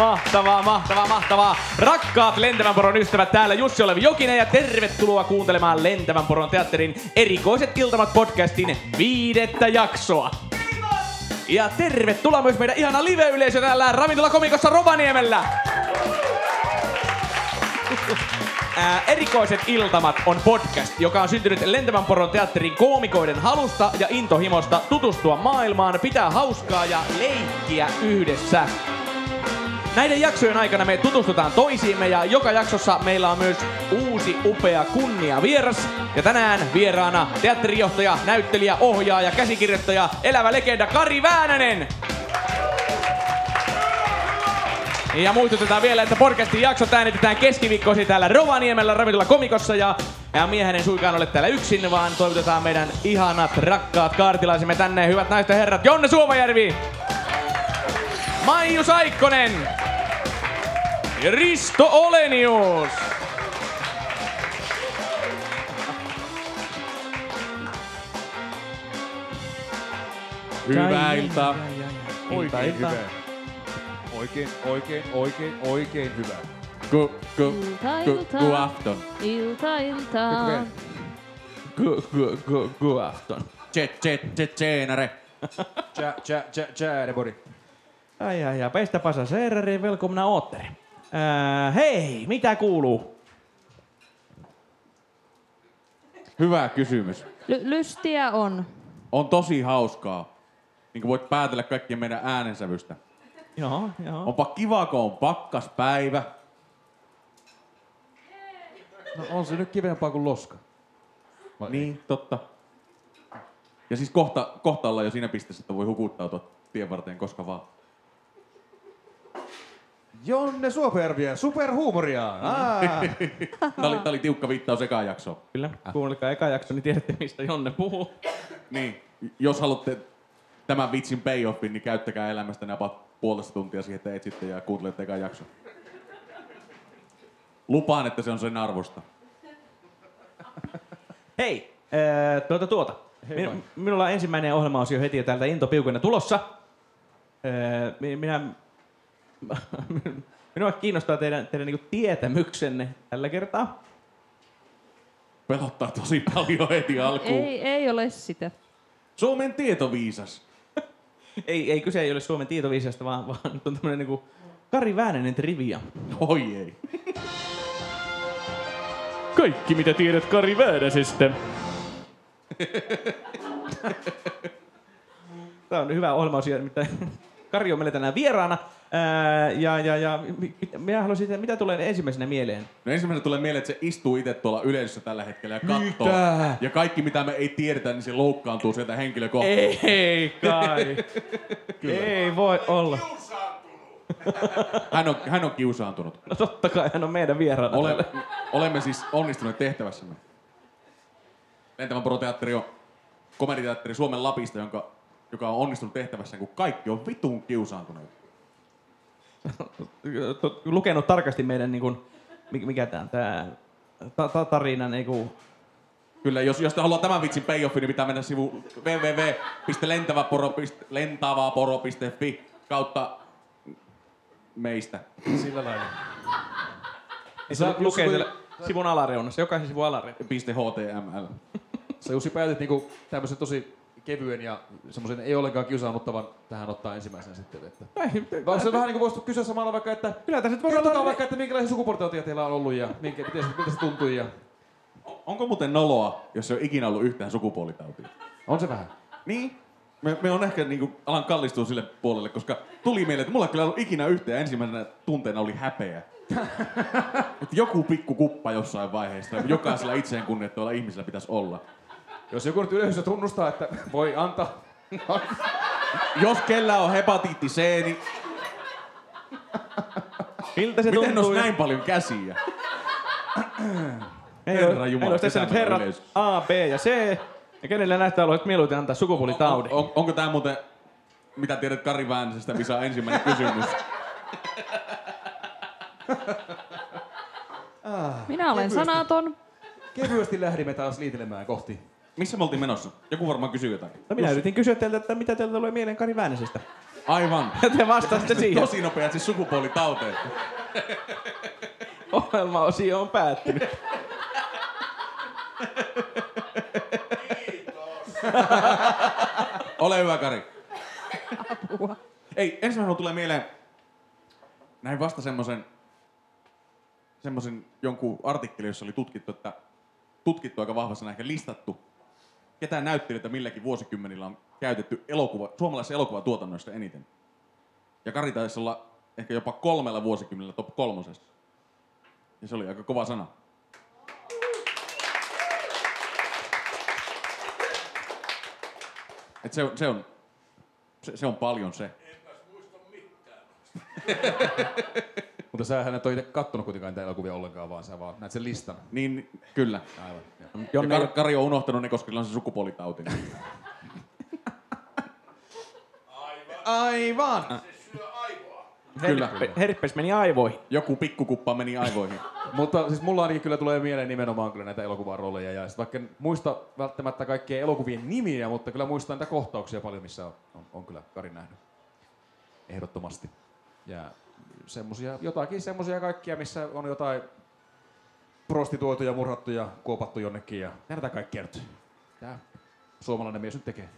Mahtavaa, mahtavaa, mahtavaa. Rakkaat Lentävän poron ystävät, täällä Jussi Olevi Jokinen ja tervetuloa kuuntelemaan Lentävän poron teatterin erikoiset iltamat podcastin viidettä jaksoa. Ja tervetuloa myös meidän ihana live-yleisö täällä Ravintola Komikossa Rovaniemellä. Ää, erikoiset iltamat on podcast, joka on syntynyt Lentävän poron teatterin koomikoiden halusta ja intohimosta tutustua maailmaan, pitää hauskaa ja leikkiä yhdessä. Näiden jaksojen aikana me tutustutaan toisiimme ja joka jaksossa meillä on myös uusi upea kunnia vieras. Ja tänään vieraana teatterijohtaja, näyttelijä, ohjaaja, käsikirjoittaja, elävä legenda Kari Väänänen. Ja muistutetaan vielä, että podcastin jaksot äänitetään keskiviikkoisin täällä Rovaniemellä ravintola komikossa ja, ja miehen ei suikaan ole täällä yksin, vaan toivotetaan meidän ihanat, rakkaat kaartilaisemme tänne, hyvät naiset ja herrat, Jonne Suomajärvi, Maiju Saikkonen ja Risto Olenius. Hyvää iltaa. Ilta, Oikein ilta. hyvää. Oikein, oikein, oikein, oikein hyvä. Gu, gu, Ilta, gu, ilta. gu afton. Ilta, ilta. Gu, gu, gu, gu afton. Tse, tse, tse, tsenare. Tja, tja, tja, tja. Ai ai ai, pestä pasa serrari, velkomna ootteri. Äh, hei, mitä kuuluu? Hyvä kysymys. Ly- lystiä on. On tosi hauskaa. Niin kuin voit päätellä kaikkien meidän äänensävystä. Joo, joo. Onpa kiva, kun on pakkaspäivä. No on se nyt kivempaa kuin loska. Vai Niin, totta. Ja siis kohta, kohta ollaan jo siinä pisteessä, että voi hukuttautua tien varteen koska vaan. Jonne Suoperviä, superhuumoria. Aa. Tää oli, oli tiukka viittaus ekaan jaksoon. Kyllä, kuunnelkaa eka jakso, niin tiedätte mistä Jonne puhuu. Niin, jos haluatte tämän vitsin payoffin, niin käyttäkää elämästä ne about puolesta tuntia siihen, että etsitte ja kuuntelette ekan jakson. Lupaan, että se on sen arvosta. Hei, äh, tuota tuota. Min, minulla on ensimmäinen ohjelmaosio heti täältä Into Piukena tulossa. Äh, mi- minä, minua kiinnostaa teidän, teidän niinku tietämyksenne tällä kertaa. Pelottaa tosi paljon heti alkuun. Ei, ei ole sitä. Suomen tietoviisas. Ei, ei kyse ei ole Suomen tietoviisasta, vaan, vaan nyt on tämmönen niinku Kari Väänänen trivia. Oi ei. Kaikki mitä tiedät Kari Väänäsestä. Tämä on hyvä ohjelmaosio, mitä Kari on meillä tänään vieraana. Ää, ja, ja, ja mi- mit- minä haluaisin tietää, mitä tulee ensimmäisenä mieleen? No ensimmäisenä tulee mieleen, että se istuu itse tuolla yleisössä tällä hetkellä ja katsoo. Mitä? Ja kaikki mitä me ei tiedetä, niin se loukkaantuu sieltä henkilökohtaisesti. Ei kai. ei voi olla. Hän on, hän on kiusaantunut. No totta kai hän on meidän vieraana. Ole, olemme siis onnistuneet tehtävässämme. Lentävän poroteatteri on komediteatteri Suomen Lapista, jonka, joka on onnistunut tehtävässä, kun kaikki on vitun kiusaantuneet. Lukenut tarkasti meidän, niin kuin, mikä tämä tää, ta, ta, tarinan, ei kun, Kyllä, jos, jos te haluaa tämän vitsin payoffin, niin pitää mennä sivu www.lentavaporo.fi kautta meistä. Sillä lailla. se Sä, lukee siellä sivun alareunassa, jokaisen sivun alareunassa. .html. Sä Jussi päätit niinku tämmöisen tosi kevyen ja semmoisen ei ollenkaan kiusaannuttavan tähän ottaa ensimmäisenä sitten. Että. Ei, Vai se vähän niinku voisi kysyä samalla vaikka, että Kyllä tässä nyt voi kertokaa olla... vaikka, että minkälaisia sukupuolitautia teillä on ollut ja minkä, miten, se, miltä se tuntui ja Onko muuten noloa, jos ei ole ikinä ollut yhtään sukupuolitautia? on se vähän. Niin. Me, me on ehkä niinku, alan kallistua sille puolelle, koska tuli mieleen, että mulla ei kyllä ollut ikinä yhtään ensimmäisenä tunteena oli häpeä. että joku pikku kuppa jossain vaiheessa, jokaisella itseään kunnioittavalla ihmisellä pitäisi olla. Jos joku nyt yleisössä tunnustaa, että voi antaa Jos kellä on hepatiitti C, niin Miltä se miten tuntuu? näin paljon käsiä? Ei Herra Jumala, olisi tässä nyt kesämöllä herrat yleisö. A, B ja C. Ja kenelle näistä haluaisit mieluiten antaa sukupuolitaudin? On, on, onko tämä muuten, mitä tiedät Kari Väänäsestä, missä on ensimmäinen kysymys? Minä olen sanaton. kevyesti lähdimme taas liitelemään kohti. Missä me oltiin menossa? Joku varmaan kysyy jotain. No minä yritin kysyä teiltä, että mitä teiltä tulee mieleen Kari Väänäsestä. Aivan. Te vastasitte siihen. Tosi nopeasti sukupuolitauteen. Ohjelmaosio on päättynyt. Ole hyvä, Kari. Apua. Ei, ensimmäisenä tulee mieleen, näin vasta semmoisen, semmoisen jonkun artikkelin, jossa oli tutkittu, että tutkittu aika vahvasti ehkä listattu, ketään näyttelijöitä milläkin vuosikymmenillä on käytetty elokuva, suomalaisessa elokuvatuotannosta eniten. Ja Kari taisi olla ehkä jopa kolmella vuosikymmenellä top kolmosessa. Ja se oli aika kova sana. Et se, se, on, se, se on paljon se. Mutta sä et ole itse kattonut kuitenkaan niitä elokuvia ollenkaan, vaan sä vaan näet sen listan. Niin, kyllä. Aivan. joo. Jonne ja Kar- Kari on unohtanut ne, koska sillä on se sukupuolitauti. Aivan! Kyllä. Herpes meni aivoihin. Joku pikkukuppa meni aivoihin. Mutta siis mulla ainakin kyllä tulee mieleen nimenomaan kyllä näitä elokuvarooleja. Ja vaikka en muista välttämättä kaikkien elokuvien nimiä, mutta kyllä muistan niitä kohtauksia paljon, missä on, on, on kyllä Kari nähnyt. Ehdottomasti. Ja semmosia, jotakin semmosia kaikkia, missä on jotain prostituoituja, murhattu ja kuopattu jonnekin. Ja näitä kaikkea nyt. Tää suomalainen mies nyt tekee.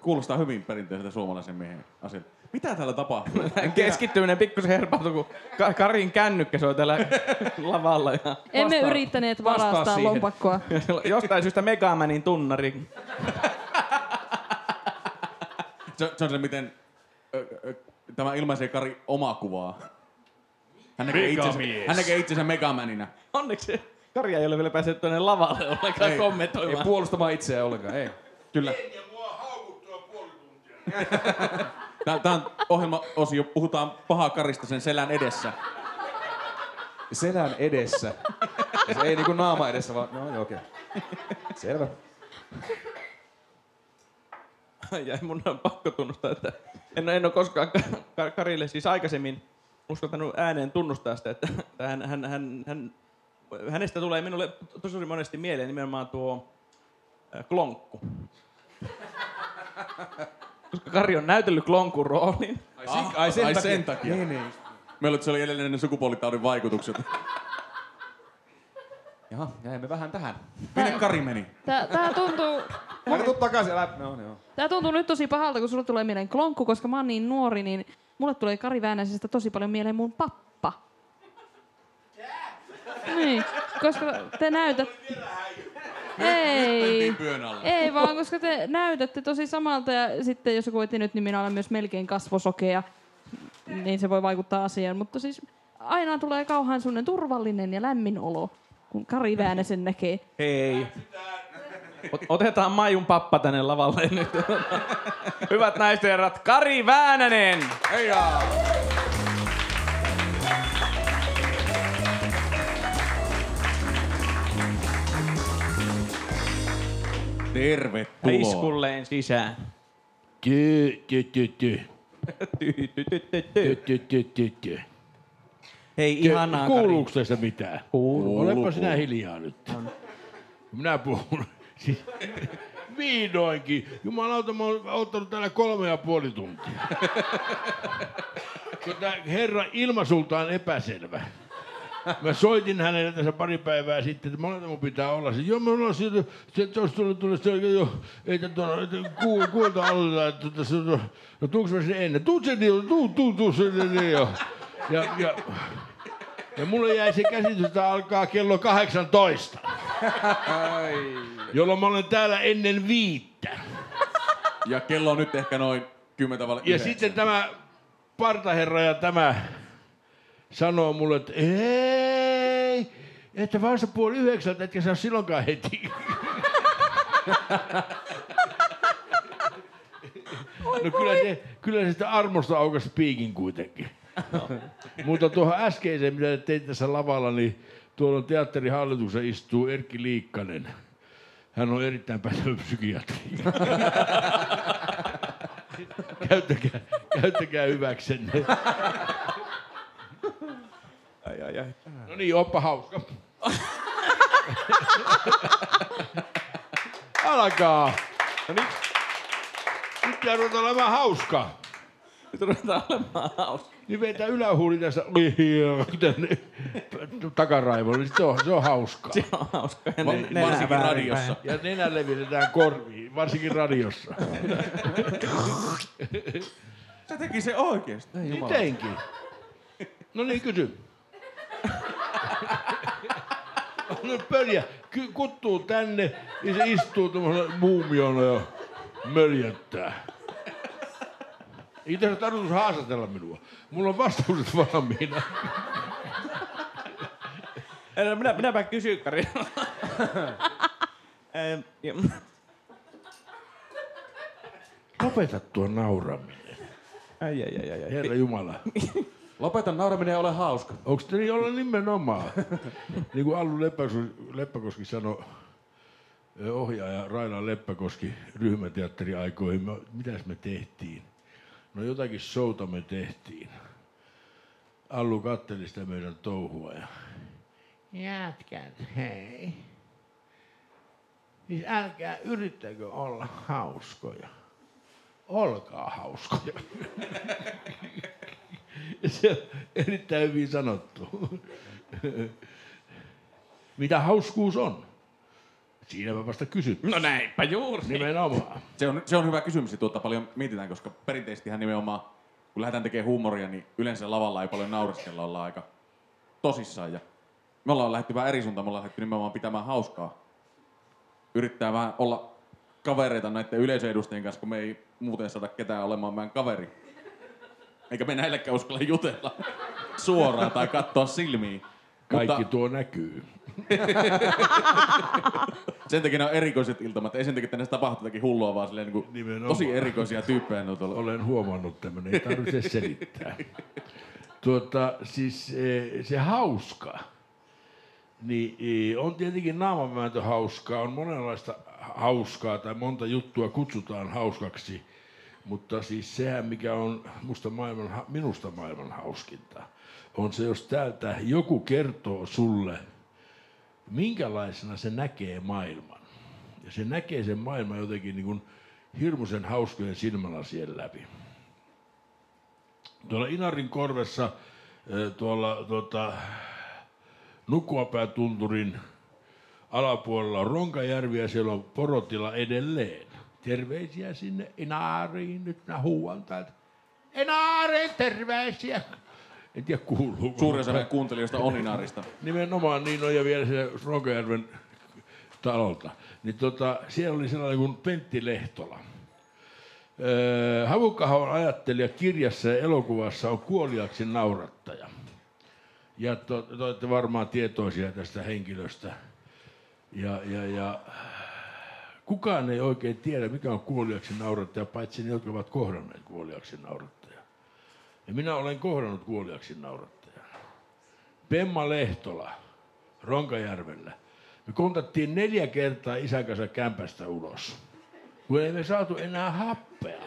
Kuulostaa hyvin perinteiseltä suomalaisen miehen asialta. Mitä täällä tapahtuu? Keskittyminen pikkusen herpaantui, kun Ka- Karin kännykkä soi täällä lavalla. Ja Emme Vastaa- yrittäneet varastaa lompakkoa. jostain syystä Megamanin tunnari. Se, se on se, miten tämä ilmaisee Kari omaa kuvaa. Hän näkee, itsensä, hän näkee itsensä Megamanina. Onneksi Kari ei ole vielä päässyt tuonne lavalle ollenkaan Ei. Ei kommentoimaan. puolustamaan itseään ollenkaan, ei. Kyllä. Tää on ohjelma-osio, puhutaan pahaa Karista sen selän edessä. Selän edessä. Ja se ei niinku naama edessä, vaan no joo, okei. Selvä. Ja mun on pakko tunnustaa, että en, en ole koskaan Ka- Ka- Karille siis aikaisemmin uskaltanut ääneen tunnustaa sitä, että että hän, hän, hän, hän, hänestä tulee minulle tosi monesti mieleen nimenomaan tuo äh, klonkku. Koska Kari on näytellyt klonkun roolin. Ai, Ah, ai sen takia. Niin, niin. Meillä oli, se oli edelleen ne sukupuolitaudin vaikutukset. Jaha, jäimme vähän tähän. Minne Kari meni? Tää, tää tuntuu... Kari, tuu takaisin, älä... No, joo. Tää tuntuu nyt tosi pahalta, kun sulle tulee mieleen klonkku, koska mä oon niin nuori, niin mulle tulee Kari Väänäisestä tosi paljon mieleen mun pappa. Niin, koska te näytät... Ei. Ei vaan, koska te näytätte tosi samalta ja sitten jos joku nyt, niin minä olen myös melkein kasvosokea, niin se voi vaikuttaa asiaan. Mutta siis aina tulee kauhean sellainen turvallinen ja lämmin olo, kun Kari Väänäsen näkee. Hei. Ot- Otetaan Maijun pappa tänne lavalle nyt. Hyvät naiset ja herrat, Kari Väänänen! Heijaa! Tervetuloa. Iskulleen sisään. Ty, ty. Ty, ty, ty, ty, ty. Ty, ty, ty, ty, ty. Hei, ihanaa. Kuuluuko tässä mitään? Kuuluu. Olepa sinä hiljaa nyt. Minä puhun. Siis, vihdoinkin. Jumalauta, mä oon ottanut täällä kolme ja puoli tuntia. Kun tää herra ilmasulta on epäselvä. Mä soitin hänelle tässä pari päivää sitten, että monelta mun pitää olla. Se, joo, me ollaan siitä, se, että olisi tullut tuonne, se, joo, ei tuonne, ku, kuulta alle, että tässä, no, no tuuks mä sen ennen? Tuu sen, joo, tuu, tuu, tuu sen joo. Ja, ja, ja mulle jäi se käsitys, että alkaa kello 18. Jolloin mä olen täällä ennen viittä. Ja kello on nyt ehkä noin 10 vaille Ja sitten tämä partaherra ja tämä sanoo mulle, että ei, että vasta puoli yhdeksältä, etkä saa silloinkaan heti. No kyllä se, kyllä se sitä armosta aukas piikin kuitenkin. Mutta tuohon äskeiseen, mitä te teitte tässä lavalla, niin tuolla on teatterihallituksen istuu Erkki Liikkanen. Hän on erittäin pätevä psykiatri. käyttäkää, käyttäkää hyväksenne. Ai, ai, ai. No niin, oppa hauska. Alkaa. No niin. pitää ruveta olemaan hauska. Nyt ruvetaan olemaan hauska. Niin vetää ylähuuli tässä tänne takaraivolle, niin se on, se on hauskaa. Se on hauska. Ja Va- ne- nenää varsinkin väärinpäin. radiossa. Ja nenä levitetään korviin, varsinkin radiossa. Se teki se oikeesti. Niin teinkin. No niin, kysy. No pöliä, Ky- kuttuu tänne, niin se istuu tuommoisella muumiona ja möljättää. Ei tässä tarkoitus haastatella minua. Mulla on vastaukset valmiina. Ei, Minä, minäpä kysyn, Kari. Lopeta tuo nauraminen. Ai, ai, ai, ai, ai. Herra Jumala. Lopeta nauraminen ja ole hauska. Onko te niin olla nimenomaan? niin kuin Allu Leppäkoski, Leppäkoski sanoi, ö, ohjaaja Raila Leppäkoski ryhmäteatteri aikoihin, mitäs me tehtiin? No jotakin showta me tehtiin. Allu katteli sitä meidän touhua ja Jätkät, hei. Siis älkää yrittäkö olla hauskoja. Olkaa hauskoja. Se on erittäin hyvin sanottu. Mitä hauskuus on? Siinäpä vasta kysyt. No näinpä juuri. Nimenomaan. Se on, se on hyvä kysymys ja tuota paljon mietitään, koska perinteisesti nimenomaan, kun lähdetään tekemään huumoria, niin yleensä lavalla ei paljon naureskella, olla aika tosissaan. Ja me ollaan lähdetty vähän eri suuntaan, me ollaan lähdetty nimenomaan pitämään hauskaa. Yrittää vähän olla kavereita näiden yleisöedustajien kanssa, kun me ei muuten saada ketään olemaan meidän kaveri. Eikä me näillekään uskalla jutella suoraan tai katsoa silmiin. Kaikki Mutta tuo näkyy. sen takia on erikoiset iltamat. Ei sen takia, että näissä tapahtuu jotakin hullua, vaan silleen niin kuin Nimenomaan. tosi erikoisia tyyppejä. On. Olen huomannut tämmöinen, ei tarvitse selittää. Tuota, siis eh, se hauska, niin eh, on tietenkin naamavääntö hauskaa, on monenlaista hauskaa tai monta juttua kutsutaan hauskaksi, mutta siis sehän mikä on musta maailman, minusta maailman hauskinta, on se, jos täältä joku kertoo sulle, minkälaisena se näkee maailman. Ja se näkee sen maailman jotenkin niin kuin hirmuisen hauskojen silmälasien läpi. Tuolla Inarin korvessa, tuolla tuota, Nukkuapäätunturin alapuolella on Ronkajärvi ja siellä on porotila edelleen. Terveisiä sinne Inariin, nyt mä huuan täältä. Inariin terveisiä! En tiedä kuuluuko. Suurin osa kuuntelijoista on Inarista. Nimenomaan niin on ja vielä se Ronkajärven talolta. Niin tota, siellä oli sellainen kuin Pentti Lehtola. Öö, Havukahon ajattelija kirjassa ja elokuvassa on kuoliaksi naurattaja. Ja te olette varmaan tietoisia tästä henkilöstä. Ja, ja, ja kukaan ei oikein tiedä, mikä on kuoliaksi naurattaja, paitsi ne, jotka ovat kohdanneet kuoliaksi naurattaja. Ja minä olen kohdannut kuoliaksi naurattajan. Pemma Lehtola Ronkajärvellä. Me kontattiin neljä kertaa isän kanssa kämpästä ulos, kun ei me saatu enää happea.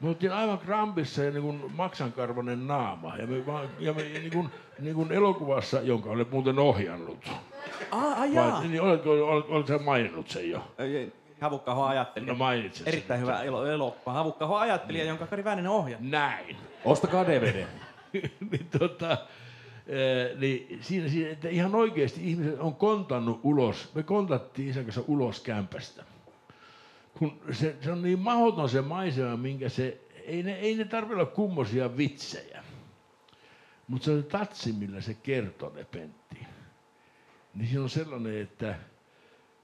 Me oltiin aivan krampissa ja niin kuin naama. Ja me, ja me niin kuin, niin kuin elokuvassa, jonka olet muuten ohjannut. Ah, ai jaa. Vai, niin oletko, olet, olet maininnut sen jo? Havukkaho ajattelija. No mainitse sen. Erittäin hyvä elo- elokuva. Havukkaho ajattelija, jonka Kari Vääninen ohjaa. Näin. Ostakaa DVD. niin, tota, eh, niin siinä, siinä, että ihan oikeasti ihmiset on kontannut ulos. Me kontattiin isän kanssa ulos kämpästä. Kun se, se on niin mahdoton se maisema, minkä se, ei ne, ei ne tarvitse olla kummosia vitsejä. Mutta se on se tatsi, millä se kertoo ne Pentti. Niin siinä on sellainen, että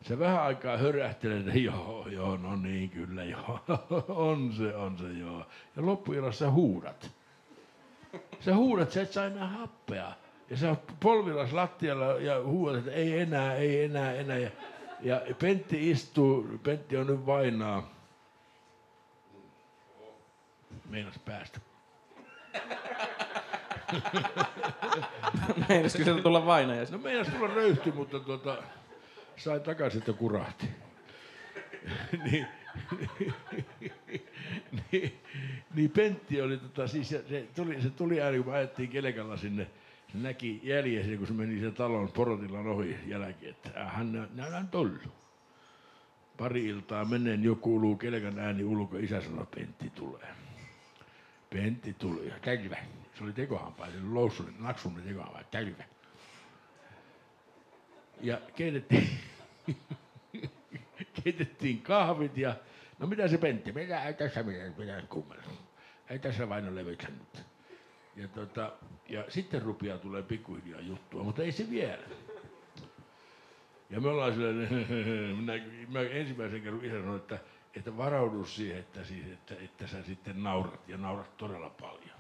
sä vähän aikaa hörähtelet, että joo, joo, no niin, kyllä joo, on se, on se, joo. Ja loppuilassa sä huudat. Sä huudat, sä et saa enää happea. Ja sä polvilas lattialla ja huudat, että ei enää, ei enää, enää. Ja, ja Pentti istuu, Pentti on nyt vainaa. Meinas päästä. Meinaskö sieltä tulla vainaja? No meinas tulla röyhty, mutta tota, sai takaisin, että kurahti. niin, niin, niin Pentti oli, tota, siis se, se, tuli, se tuli ääni, kun ajettiin kelekalla sinne, se näki jäljessä, kun se meni sen talon porotillan ohi jälkeen, että hän nää on tullut. pari iltaa menen, jo kuuluu kelkan ääni ulko, isä sanoi, Pentti tulee. Pentti tuli käydä. Se oli tekohampaa, se oli naksun tekohampaa, käydä. Ja keitettiin, keitettiin kahvit ja no mitä se Pentti, mitä ei tässä mitään, mitään kummella. Ei tässä vain ole nyt. Ja, tota, ja sitten rupeaa tulee pikkuhiljaa juttua, mutta ei se vielä. Ja me ollaan silleen, minä, mä ensimmäisen kerran isä sanoi, että, että varaudu siihen, että, siis, että, että sä sitten naurat ja naurat todella paljon.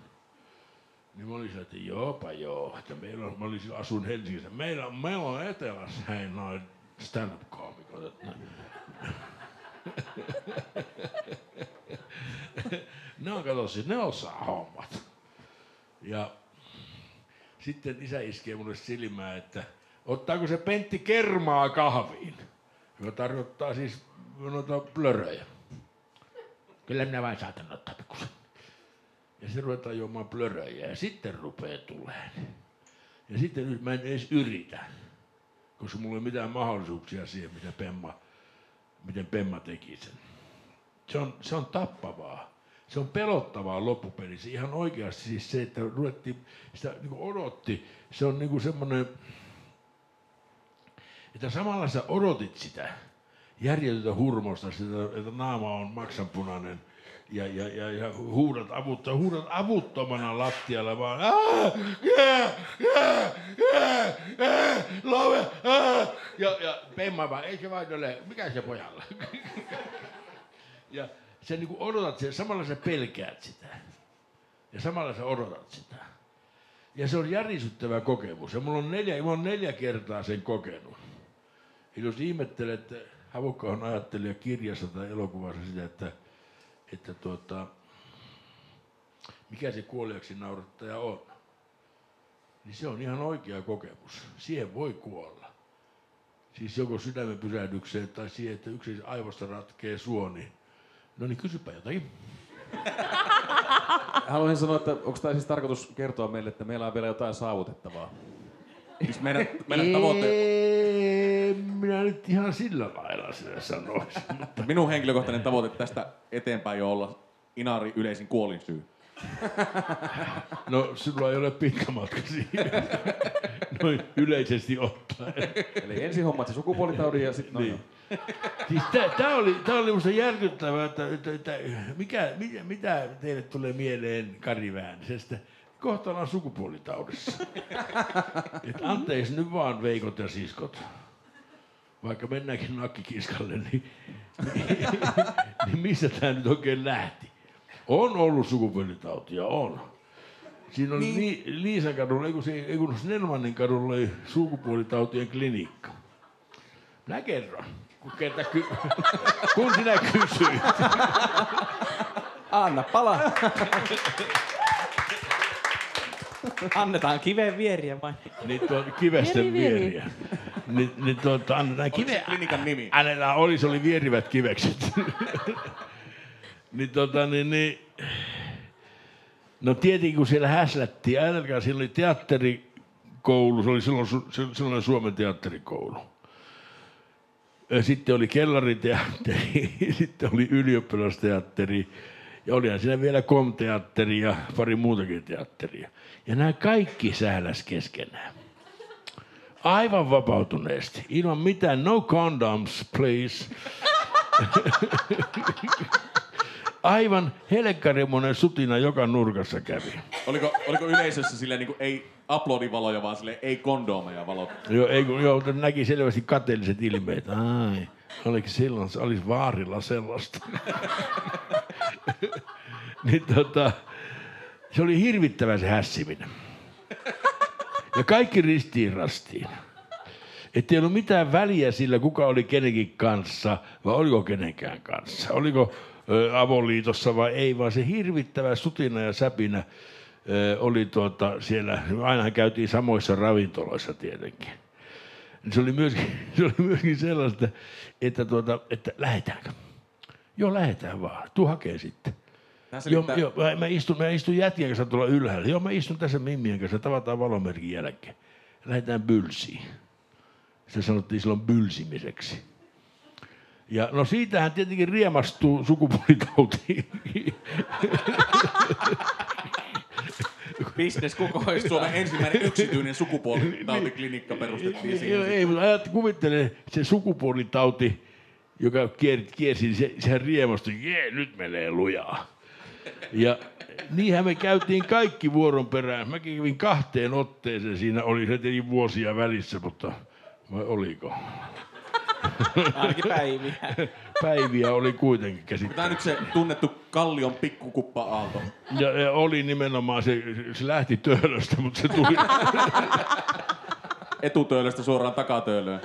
Niin mä olin että joopa joo, että meillä on, mä olin silloin asun Helsingissä, meillä on, meillä on etelässä hei noin stand-up-koomikot. Että, ne on kato siis, ne osaa hommat. Ja sitten isä iskee mulle silmään, että ottaako se Pentti kermaa kahviin, joka tarkoittaa siis noita plöröjä. Kyllä minä vain saatan ottaa pikkusen. Ja sitten ruvetaan juomaan plöröjä ja sitten rupeaa tuleen. Ja sitten nyt mä en edes yritä, koska mulla ei mitään mahdollisuuksia siihen, mitä Pemma, miten Pemma teki sen. Se on, se on tappavaa. Se on pelottavaa loppupelissä. Ihan oikeasti siis se, että ruvettiin, sitä niin odotti, se on niin semmoinen, että samalla sä odotit sitä järjetöntä hurmosta, sitä, että naama on maksanpunainen ja, ja, ja, ja huudat, avutta, huudat avuttomana lattialla vaan ja, ja Pemma vaan, ei se vain ole, mikä se pojalla? ja sä niin odotat sen, samalla sä pelkäät sitä. Ja samalla sä odotat sitä. Ja se on järisyttävä kokemus. Ja mulla on neljä, mulla on neljä kertaa sen kokenut. Eli jos ihmettelet, Havukka on ajattelija kirjassa tai elokuvassa sitä, että, että tuota, mikä se kuoliaksi naurattaja on, niin se on ihan oikea kokemus. Siihen voi kuolla. Siis joko sydämen pysähdykseen tai siihen, että yksi aivosta ratkee suoni. No niin, kysypä jotain. Haluaisin sanoa, että onko tämä siis tarkoitus kertoa meille, että meillä on vielä jotain saavutettavaa? Siis meidän, meidän tavoite, minä nyt ihan sillä lailla sitä sanoisin. Mutta minun henkilökohtainen tavoite tästä eteenpäin jo olla Inari yleisin kuolinsyy. No, sulla ei ole pitkä matka siihen. Noin yleisesti ottaen. Eli ensin hommat se sukupuolitaudin ja sitten... No, Niin. niin. Siis tämä oli, tää oli musta järkyttävää, että, että, että mikä, mitä, mitä teille tulee mieleen Kari Väänisestä? Kohta ollaan sukupuolitaudissa. Et anteeksi nyt vaan veikot ja siskot. Vaikka mennäänkin nakkikiskalle, niin, niin, niin missä tämä nyt oikein lähti? On ollut sukupuolitautia, on. Siinä oli niin. Liisan kadulla, ei kun, se, ei kun Snellmanin kadulla oli sukupuolitautien klinikka. Minä kerron, kun, kerta ky- kun sinä kysyit. Anna pala. Annetaan kiveen vieriä vain. Niin tuon kivesten Vieri, vieri. vieriä. Niin, niin tuota, annetaan kive... klinikan nimi? Hänellä oli, se oli vierivät kivekset. niin tota, niin, niin... No tietenkin kun siellä häslättiin, ajatelkaa, siellä oli teatterikoulu, se oli silloin, silloin Suomen teatterikoulu. Ja Sitten oli kellariteatteri, sitten oli ylioppilasteatteri ja olihan siinä vielä komteatteri ja pari muutakin teatteria. Ja nämä kaikki sähläs keskenään. Aivan vapautuneesti, ilman mitään, no condoms please. Aivan helkkarimonen sutina joka nurkassa kävi. Oliko, oliko yleisössä silleen niin kuin ei uploadivaloja, vaan silleen ei kondomeja valot? Joo, ei, kun, joo, näki selvästi kateelliset ilmeet. Ai, oliko silloin, se olisi vaarilla sellaista. niin tota, se oli hirvittävä se hässiminen. Ja kaikki ristiin rastiin. Että ei ollut mitään väliä sillä, kuka oli kenenkin kanssa, vai oliko kenenkään kanssa. Oliko ö, avoliitossa vai ei, vaan se hirvittävä sutina ja säpinä oli tuota, siellä, aina käytiin samoissa ravintoloissa tietenkin. Se oli myöskin, se oli myöskin sellaista, että, tuota, että lähetäänkö? Joo, lähetään vaan. Tuu hakee sitten. Joo, joo mä, istun, mä istun jätkien kanssa tuolla ylhäällä. Joo, mä istun tässä Mimmien kanssa, tavataan valomerkin jälkeen. Lähdetään bylsiin. Se sanottiin silloin bylsimiseksi. Ja no siitähän tietenkin riemastuu sukupuolitautiin. Business kukoistuu. Suomen ensimmäinen yksityinen sukupuolitautiklinikka perustettiin Ei, siihen. ei, mutta ajat, kuvittele se sukupuolitauti, joka kiersi, kiersi niin se, sehän riemastui, jee, nyt menee lujaa. Ja niinhän me käytiin kaikki vuoron perään. Mä kävin kahteen otteeseen, siinä oli se tietenkin vuosia välissä, mutta vai oliko? Ainakin päiviä. Päiviä oli kuitenkin Tämä käsittää. on nyt se tunnettu Kallion pikkukuppa-aalto. Ja, ja, oli nimenomaan se, se lähti töölöstä, mutta se tuli, Etutöölöstä suoraan takatöölöön.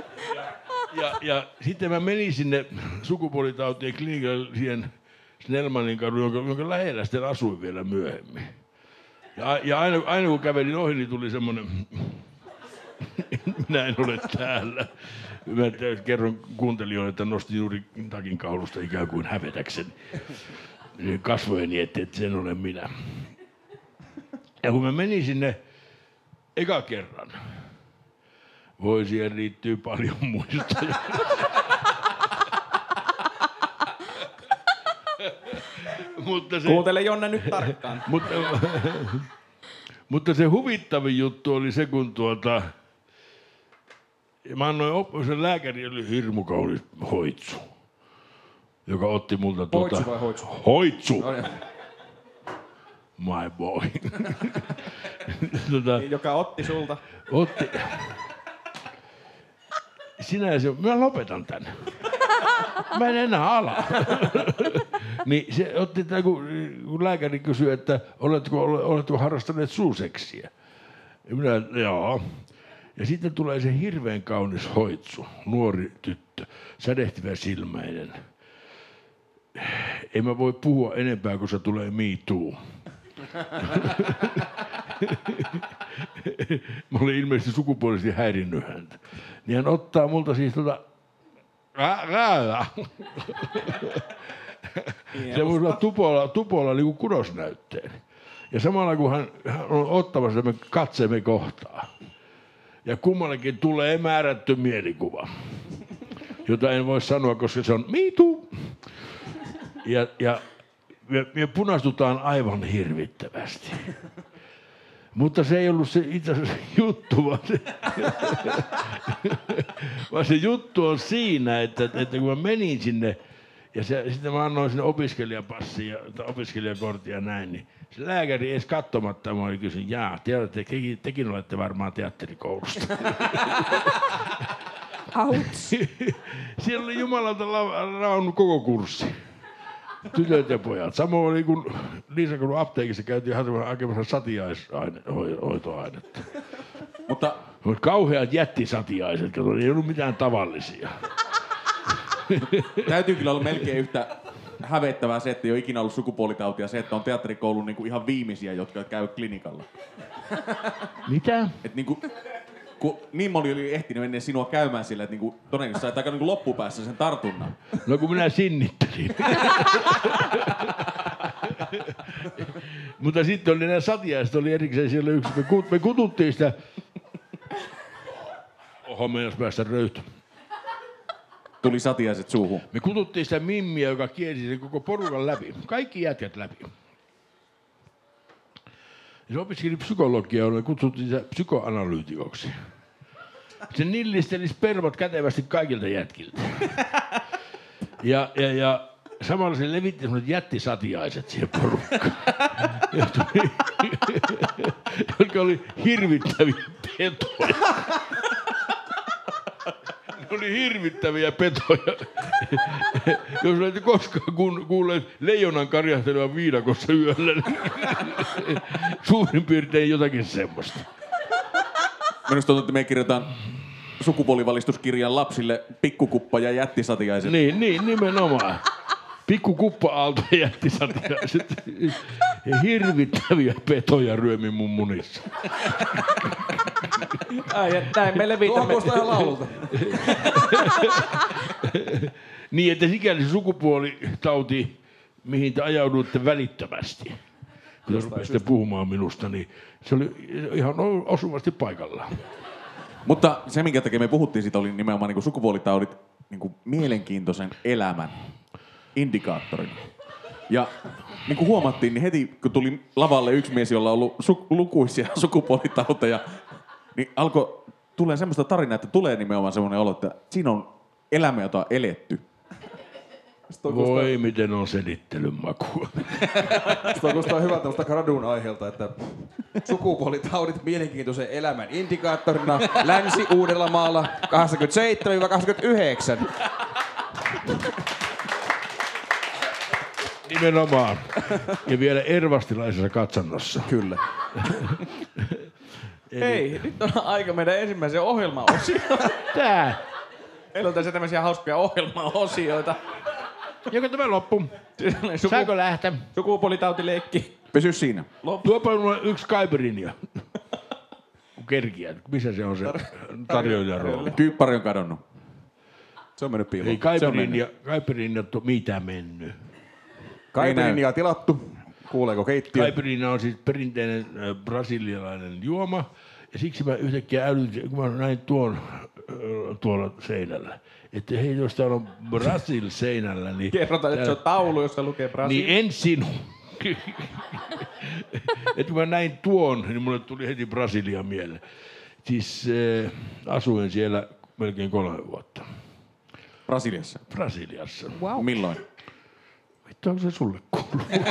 Ja, ja sitten mä menin sinne sukupuolitautien klinikalle siihen Snellmanin kadun, jonka, jonka lähellä sitten asuin vielä myöhemmin. Ja, ja aina, aina kun kävelin ohi, niin tuli semmoinen, minä en ole täällä. Mä kerron kuuntelijoille, että nostin juuri takin kaulusta ikään kuin hävetäkseni kasvojeni, että, että sen olen minä. Ja kun mä menin sinne eka kerran, voi siihen liittyy paljon muistoja. Mutta, se, Kuuntele Jonne nyt tarkkaan. mutta, mutta se huvittavin juttu oli se, kun tuota, mä annoin op- se lääkäri oli hirmu kaunis hoitsu, joka otti multa tuota... Hoitsu vai hoitsu? Hoitsu, No, niin. my boy. tota, Joka otti sulta. otti... Sinä ja se, mä lopetan tän. Mä en enää ala. niin se otti tämän, kun, kun lääkäri kysyi, että oletko, oletko harrastaneet suuseksiä? Ja minä, joo. Ja sitten tulee se hirveän kaunis hoitsu, nuori tyttö, sädehtivä silmäinen. Ei mä voi puhua enempää, kun se tulee too. Mä olin ilmeisesti sukupuolisesti häirinnyt häntä. Niin hän ottaa multa siis tota... Rää, rää. Semmoisella tupolla, tupolla niin kuin kudosnäytteen. Ja samalla kun hän, hän on ottamassa, me katseemme kohtaa. Ja kummallekin tulee määrätty mielikuva, jota en voi sanoa, koska se on too. Ja, ja me, me punastutaan aivan hirvittävästi. Mutta se ei ollut se itse asiassa juttu, vaan se, vaan se juttu on siinä, että, että kun mä menin sinne ja se, sitten mä annoin sinne opiskelijapassia ja opiskelijakorttia ja näin, niin se lääkäri edes katsomatta mä oli kysynyt, jaa, tiedätte, tekin, tekin olette varmaan teatterikoulusta. Siellä oli jumalalta la- raunut koko kurssi. Tytöt ja pojat. Samoin oli kun Liisakodun apteekissa käytiin hakemassa- satiaishoitoainetta. Mutta kauheat jättisatiaiset, kato, ei ollut mitään tavallisia. täytyy kyllä olla melkein yhtä hävettävää se, että ei ole ikinä ollut sukupuolitautia, se, että on teatterikoulun niin kuin ihan viimeisiä, jotka käy klinikalla. Mitä? Et niin kuin, kun niin moni oli ehtinyt ennen sinua käymään sillä, että niin kuin, todennäköisesti sait aika niin kuin loppupäässä sen tartunnan. No kun minä sinnittelin. Mutta sitten oli nämä satiaiset, oli erikseen siellä yksi. Me, kut, me kututtiin sitä. Oho, meinas päästä röytä. Tuli satiaiset suuhun. Me kututtiin sitä mimmiä, joka kiersi sen koko porukan läpi. Kaikki jätkät läpi. Se opiskeli psykologiaa, me kutsuttiin sitä psykoanalyytikoksi. Se nillisteli spermat kätevästi kaikilta jätkiltä. Ja, ja, ja samalla se levitti semmoiset jättisatiaiset siihen porukkaan. Jotka oli hirvittäviä petoja. Oli hirvittäviä petoja. Jos olet koskaan kun, kuulleet leijonan karjahtelevan viidakossa yöllä, niin suurin piirtein jotakin semmoista. Minusta tuntuu, että me kirjoitan sukupuolivalistuskirjan lapsille pikkukuppa ja jättisatiaiset. Niin, niin nimenomaan. Pikku kuppa-aalto jätti satiaiset. Ja hirvittäviä petoja ryömi mun munissa. Ai, näin me levitämme. Kuulostaa ihan laululta. Niin, että sikäli se sukupuolitauti, mihin te ajauduitte välittömästi, kun te rupesitte puhumaan minusta, niin se oli ihan osuvasti paikallaan. Mutta se, minkä takia me puhuttiin siitä, oli nimenomaan niin sukupuolitaudit. niin kuin mielenkiintoisen elämän indikaattorina. Ja niin kuin huomattiin, niin heti kun tuli lavalle yksi mies, jolla on ollut su- lukuisia sukupuolitauteja, niin alkoi tulee semmoista tarinaa, että tulee nimenomaan semmoinen olo, että siinä on elämä, jota on eletty. Voi, miten on selittelyn makua. Tuo kuulostaa hyvältä tämmöistä gradun aiheelta, että sukupuolitaudit mielenkiintoisen elämän indikaattorina Länsi-Uudellamaalla 87-89. Nimenomaan. Ja vielä ervastilaisessa katsannossa. Kyllä. Hei, nyt on aika meidän ensimmäisen ohjelmaosioon. Tää. Meillä on tässä tämmöisiä hauskoja ohjelmaosioita. Joko tämä loppu? Suku, Saako lähteä? sukupuolitautileikki. Pysy siinä. Tuopa mulle yksi kaipirinja. Kerkiä. Missä se on se tarjoajan rooli? Kyyppari on kadonnut. Se on mennyt piiloon. Ei kaipirinja, kaipirinja on mitä mennyt. Kaipirinjaa tilattu. Kuuleeko keittiö? Kaipirinja on siis perinteinen äh, brasilialainen juoma. Ja siksi mä yhtäkkiä älytin, kun mä näin tuon äh, tuolla seinällä. Että hei, jos täällä on Brasil seinällä, niin... Kerrotaan, että se on taulu, jossa lukee Brasilia. Niin ensin, että kun mä näin tuon, niin mulle tuli heti Brasilia mieleen. Siis äh, asuin siellä melkein kolme vuotta. Brasiliassa. Brasiliassa. Wow. Milloin? Onko se sulle kuuluu?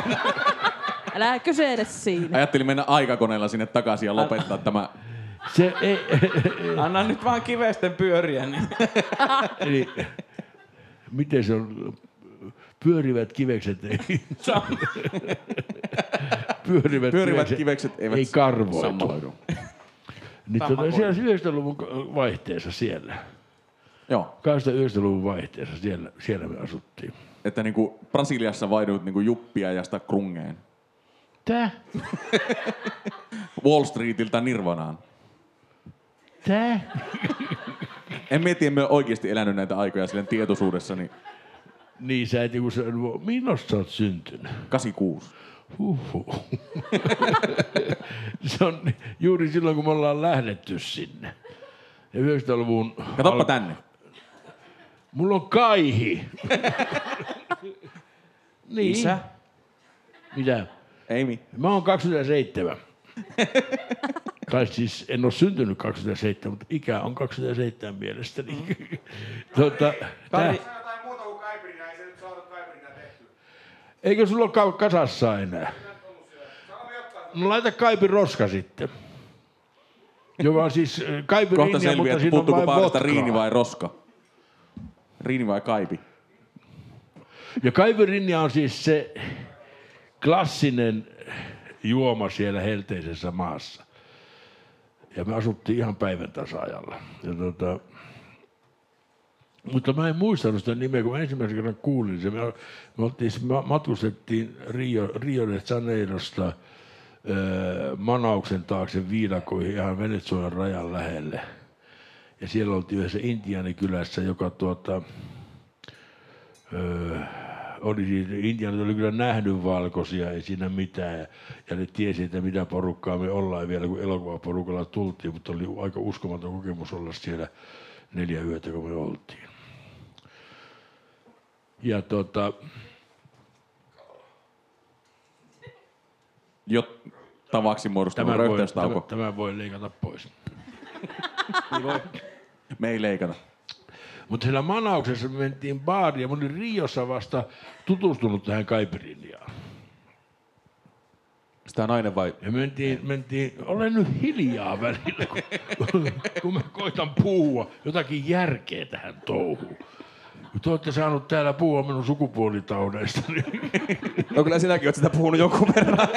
Älä kysele siinä. Ajattelin mennä aikakoneella sinne takaisin ja lopettaa tämä. Se ei, Anna nyt vaan kivesten pyöriä. Niin. eli, miten se on? Pyörivät kivekset ei. Pyörivät, Pyörivät kivekset eivät ei karvoitu. Niin tota, siellä 90-luvun vaihteessa siellä. Joo. 80-90-luvun vaihteessa siellä, siellä me asuttiin. Että niinku Brasiliassa vaihdut niinku juppia ja sitä krungeen. Tää? Wall Streetiltä Nirvanaan. Tää? En mieti, emme oikeasti elänyt näitä aikoja silleen tietoisuudessa, niin Niin sä et joku se, milloin sä oot syntynyt? 86. Huhhuh. se on juuri silloin, kun me ollaan lähdetty sinne. Ja 90-luvun... Katoppa al- tänne. Mulla on kaihi. niin. Isä? Mitä? Ei mi. Mä oon 27. tai siis en ole syntynyt 27, mutta ikä on 27 mielestäni. tota, Kari, tää, eikö sulla ole ka- kasassa enää? No laita kaipin roska sitten. Joka on siis äh, kaipin Kohta linja, selviää, mutta siinä on puuttuuko vain riini vai roska. Riini vai kaipi. Ja kaipirinja on siis se klassinen juoma siellä helteisessä maassa. Ja me asuttiin ihan päivän tasa-ajalla. Ja tota, mutta mä en muistanut sitä nimeä, kun mä ensimmäisen kerran kuulin sen. Me, me oltiin, me matkustettiin Rio, Rio de Janeirosta Manauksen taakse viidakoihin ihan Venezuelan rajan lähelle. Ja siellä oltiin yhdessä Intiaanikylässä, joka tuota, öö, oli siis, Intianit oli kyllä nähnyt valkoisia, ei siinä mitään. Ja, ne tiesi, että mitä porukkaa me ollaan vielä, kun elokuvaporukalla tultiin, mutta oli aika uskomaton kokemus olla siellä neljä yötä, kun me oltiin. Ja tota, Jo tavaksi muodostunut tämä voi, tämä, tämä voi leikata pois. Me ei leikata. Mutta siellä Manauksessa me mentiin baariin ja mä olin Riossa vasta tutustunut tähän Kaipirinjaan. Sitä nainen vai? Ja mentiin, mentiin, olen nyt hiljaa välillä, kun, kun mä koitan puhua jotakin järkeä tähän touhuun. Kun te olette saanut täällä puhua minun sukupuolitaudeista, niin No kyllä sinäkin oot sitä puhunut joku verran.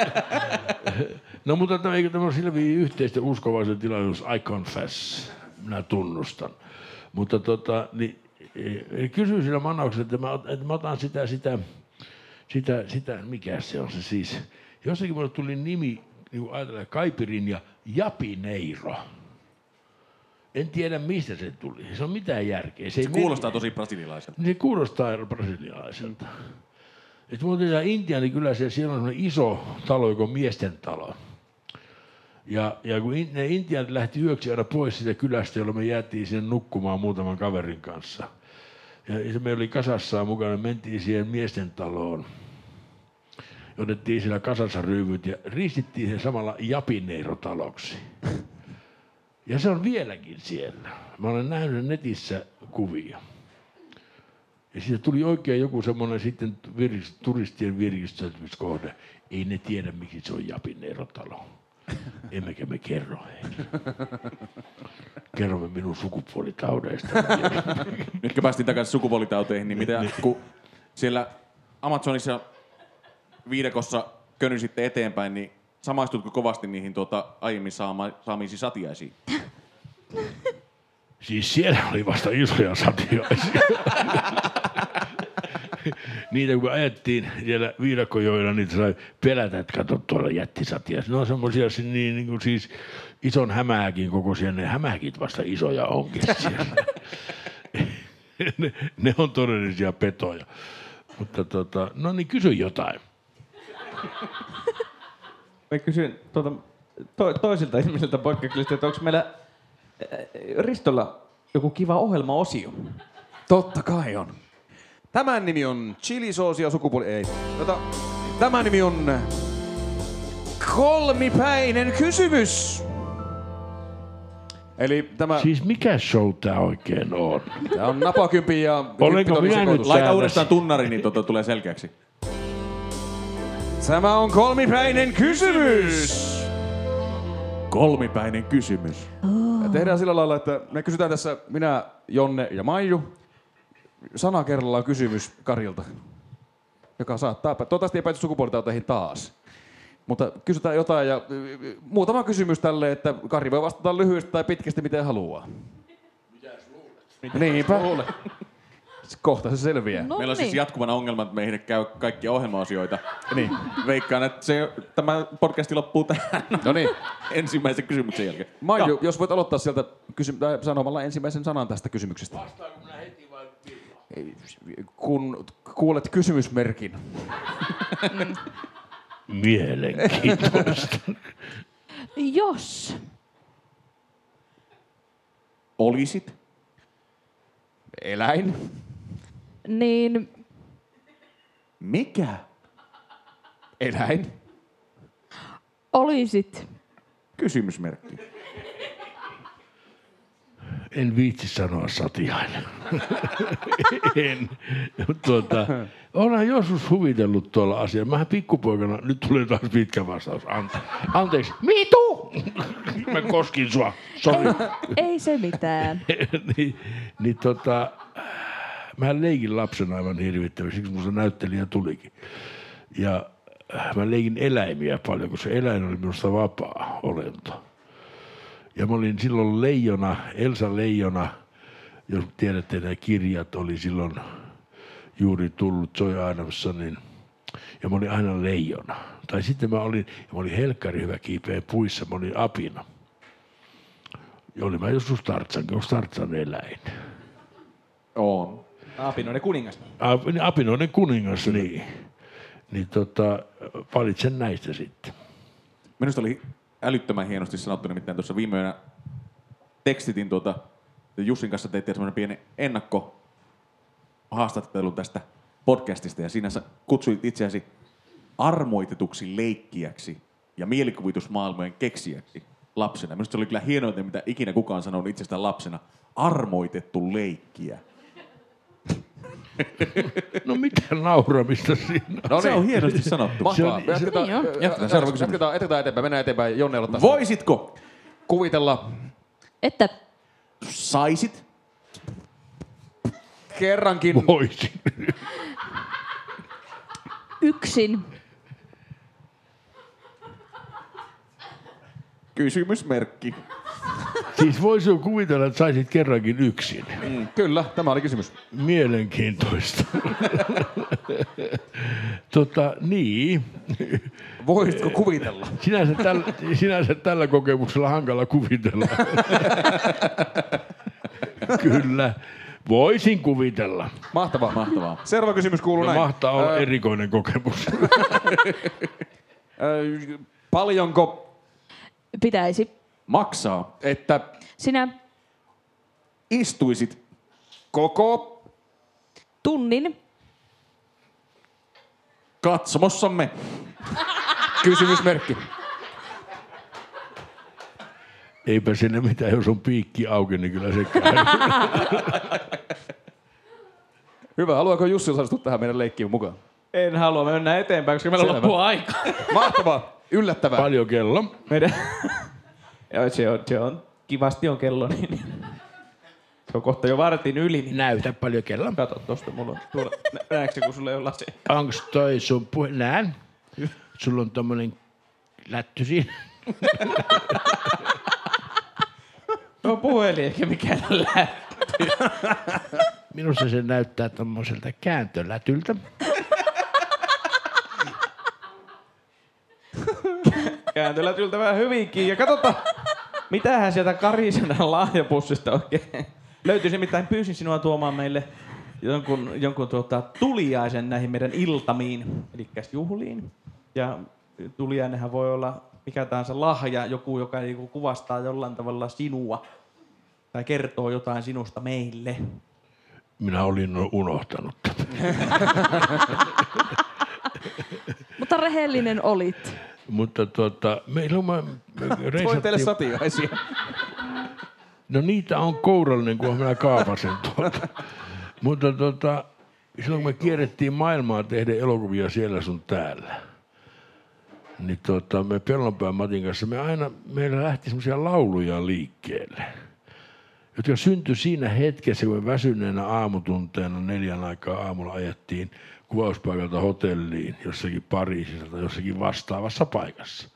No mutta tämä, eikö tämä viin yhteistä uskovaisen tilaisuus, I confess, minä tunnustan. Mutta tota, niin, e, kysyin sillä manauksella, että mä, että mä otan sitä, sitä, sitä, sitä, mikä se on se siis. Jossakin mulle tuli nimi, niin kuin ajatellaan, Kaipirin ja Japineiro. En tiedä, mistä se tuli. Se on mitään järkeä. Se, Se kuulostaa tosi brasililaiselta. se kuulostaa brasilialaiselta. Et mulla on Intiani kyllä se, siellä on iso talo, joka on miesten talo. Ja, ja kun in, ne intianit lähti yöksi aina pois siitä kylästä, jolloin me jäätiin sinne nukkumaan muutaman kaverin kanssa, Ja se meillä oli kasassaan mukana, mentiin siihen miesten taloon. Otettiin siellä kasassa ryyvyt ja ristittiin se samalla Japineiro-taloksi. Ja se on vieläkin siellä. Mä olen nähnyt netissä kuvia. Ja siitä tuli oikein joku semmoinen sitten viris, turistien virkistäytymiskohde. Ei ne tiedä, miksi se on Japineiro-talo. Emmekä me kerro heille. Kerromme minun sukupuolitaudeista. Nyt kun päästiin takaisin sukupuolitauteihin, niin mitä, kun siellä Amazonissa viidakossa könysitte eteenpäin, niin samaistutko kovasti niihin tuota, aiemmin saama, saamiisi satiaisiin? Siis siellä oli vasta isoja satioisia. niitä kun ajettiin siellä viidakkojoilla, niitä sai pelätä, että kato tuolla jättisatia. Ne on semmoisia si- niin, niin kuin siis ison hämääkin kokoisia, ne hämääkit vasta isoja onkin siellä. ne, ne, on todellisia petoja. Mutta tota, no niin kysy jotain. Mä kysyn tuota, to, toisilta ihmisiltä poikkeuksellisesti, että onko meillä Ristolla joku kiva ohjelmaosio? Totta kai on. Tämän nimi on chilisoosi ja sukupuoli... Ei. Tota, tämän nimi on kolmipäinen kysymys. Eli tämä, Siis mikä show tää oikein on? tämä on napakympi ja Olenko minä sekoitus. nyt Laita uudestaan tunnari, niin tuota tulee selkeäksi. Tämä on kolmipäinen kysymys. Kolmipäinen kysymys. Ja tehdään sillä lailla, että me kysytään tässä minä, Jonne ja Maiju. Sana kerrallaan kysymys Karilta, joka saattaa... Toivottavasti ei pääty sukupuolitauteihin taas. Mutta kysytään jotain ja muutama kysymys tälle, että Kari voi vastata lyhyesti tai pitkästi miten haluaa. Niinpä. Kohta se selviää. No Meillä on niin. siis jatkuvana ongelma, että meihin ei käy kaikkia ohjelmaosioita. Niin. Veikkaan, että se, tämä podcasti loppuu tähän No niin. ensimmäisen kysymyksen jälkeen. Maiju, jos voit aloittaa sieltä kysy- tai sanomalla ensimmäisen sanan tästä kysymyksestä. Ei, Kun kuulet kysymysmerkin. Mielenkiintoista. Jos Olisit? Eläin. niin Mikä? Eläin. olisit Kysymysmerkki. En viitsi sanoa satiainen. en. Tuota, olen joskus huvitellut tuolla asialla. Mähän pikkupoikana, nyt tulee taas pitkä vastaus. Ante, anteeksi. Mitu! Mä koskin sua. Sori. ei se mitään. niin, niin tota, mä leikin lapsena aivan hirvittävästi, siksi musta näyttelijä tulikin. Ja äh, mä leikin eläimiä paljon, koska se eläin oli minusta vapaa olento. Ja mä olin silloin leijona, Elsa Leijona, jos tiedätte, nämä kirjat oli silloin juuri tullut Joy Adamsonin. Ja mä olin aina leijona. Tai sitten mä olin, ja mä olin helkkari hyvä kiipeä puissa, mä olin apina. Ja olin mä joskus Tartsan, onko Tartsan eläin? On. Apinoinen kuningas. Niin Apinoinen kuningas, niin. Niin tota, valitsen näistä sitten. Minusta oli älyttömän hienosti sanottu, nimittäin tuossa viime yönä tekstitin tuota, Jussin kanssa teitte semmoinen pieni ennakko haastattelun tästä podcastista, ja siinä sä kutsuit itseäsi armoitetuksi leikkijäksi ja mielikuvitusmaailmojen keksijäksi lapsena. Minusta se oli kyllä hienointa, mitä ikinä kukaan sanonut itsestään lapsena. Armoitettu leikkiä. No mitä nauramista siinä on? No Se on hienosti sanottu. Mahtavaa. Se on- Jatketaan, Niin Jatketaan, seuraava kysymys. jatketaan, jatketaan eteenpäin. Mennään eteenpäin. Jonne aloittaa. Voisitko, kuvitella Että saisit, kerrankin Voisin. yksin kysymysmerkki. Siis voisi jo kuvitella, että saisit kerrankin yksin. Kyllä, tämä oli kysymys. Mielenkiintoista. tota, niin. Voisitko kuvitella? Sinänsä tällä, sinänsä tällä kokemuksella hankala kuvitella. Kyllä. Voisin kuvitella. Mahtavaa. Mahtavaa. Seuraava kysymys kuuluu No, näin. mahtaa olla Ö, erikoinen kokemus. paljonko, pitäisi. Maksaa. että Sinä Istuisit koko tunnin. Katsomossamme. Kysymysmerkki. Eipä sinne mitään, jos on piikki auki, niin kyllä se käy. Hyvä. Haluaako Jussi osallistua tähän meidän leikkiin mukaan? En halua mennä eteenpäin, koska meillä Selvä. loppuu aika. Mahtavaa. Yllättävää. Paljon kello. Meidän... Joo, se on, se on. Kivasti on kello, niin... Se on kohta jo vartin yli, niin Näytä paljon kello. kato tosta, mulla on tuolla. Nä- Näetkö se, kun sulla ei ole lasia? Onks toi sun puhe? Näen. Sulla on tommonen lätty siinä. No puhelin eikä mikään lähtö. Minusta se näyttää tommoselta kääntölätyltä. Kääntölätyltä vähän hyvinkin. Ja katsotaan, mitähän sieltä Karisena lahjapussista oikein löytyisi. Nimittäin pyysin sinua tuomaan meille jonkun, jonkun tuota, tuliaisen näihin meidän iltamiin, eli juhliin. Ja tuliainenhan voi olla mikä tahansa lahja, joku, joka niinku kuvastaa jollain tavalla sinua tai kertoo jotain sinusta meille. Minä olin unohtanut. Mutta rehellinen olit. Mutta tuota, meillä on, me Voin teille reisattiin, satiaisia. no niitä on kourallinen, kun minä kaapasin tuolta. Mutta tota, silloin kun me kierrettiin maailmaa tehdä elokuvia siellä sun täällä, niin tota, me Pellonpään Matin kanssa, me aina, meillä lähti semmoisia lauluja liikkeelle, jotka syntyi siinä hetkessä, kun me väsyneenä aamutunteena neljän aikaa aamulla ajettiin kuvauspaikalta hotelliin jossakin Pariisissa tai jossakin vastaavassa paikassa.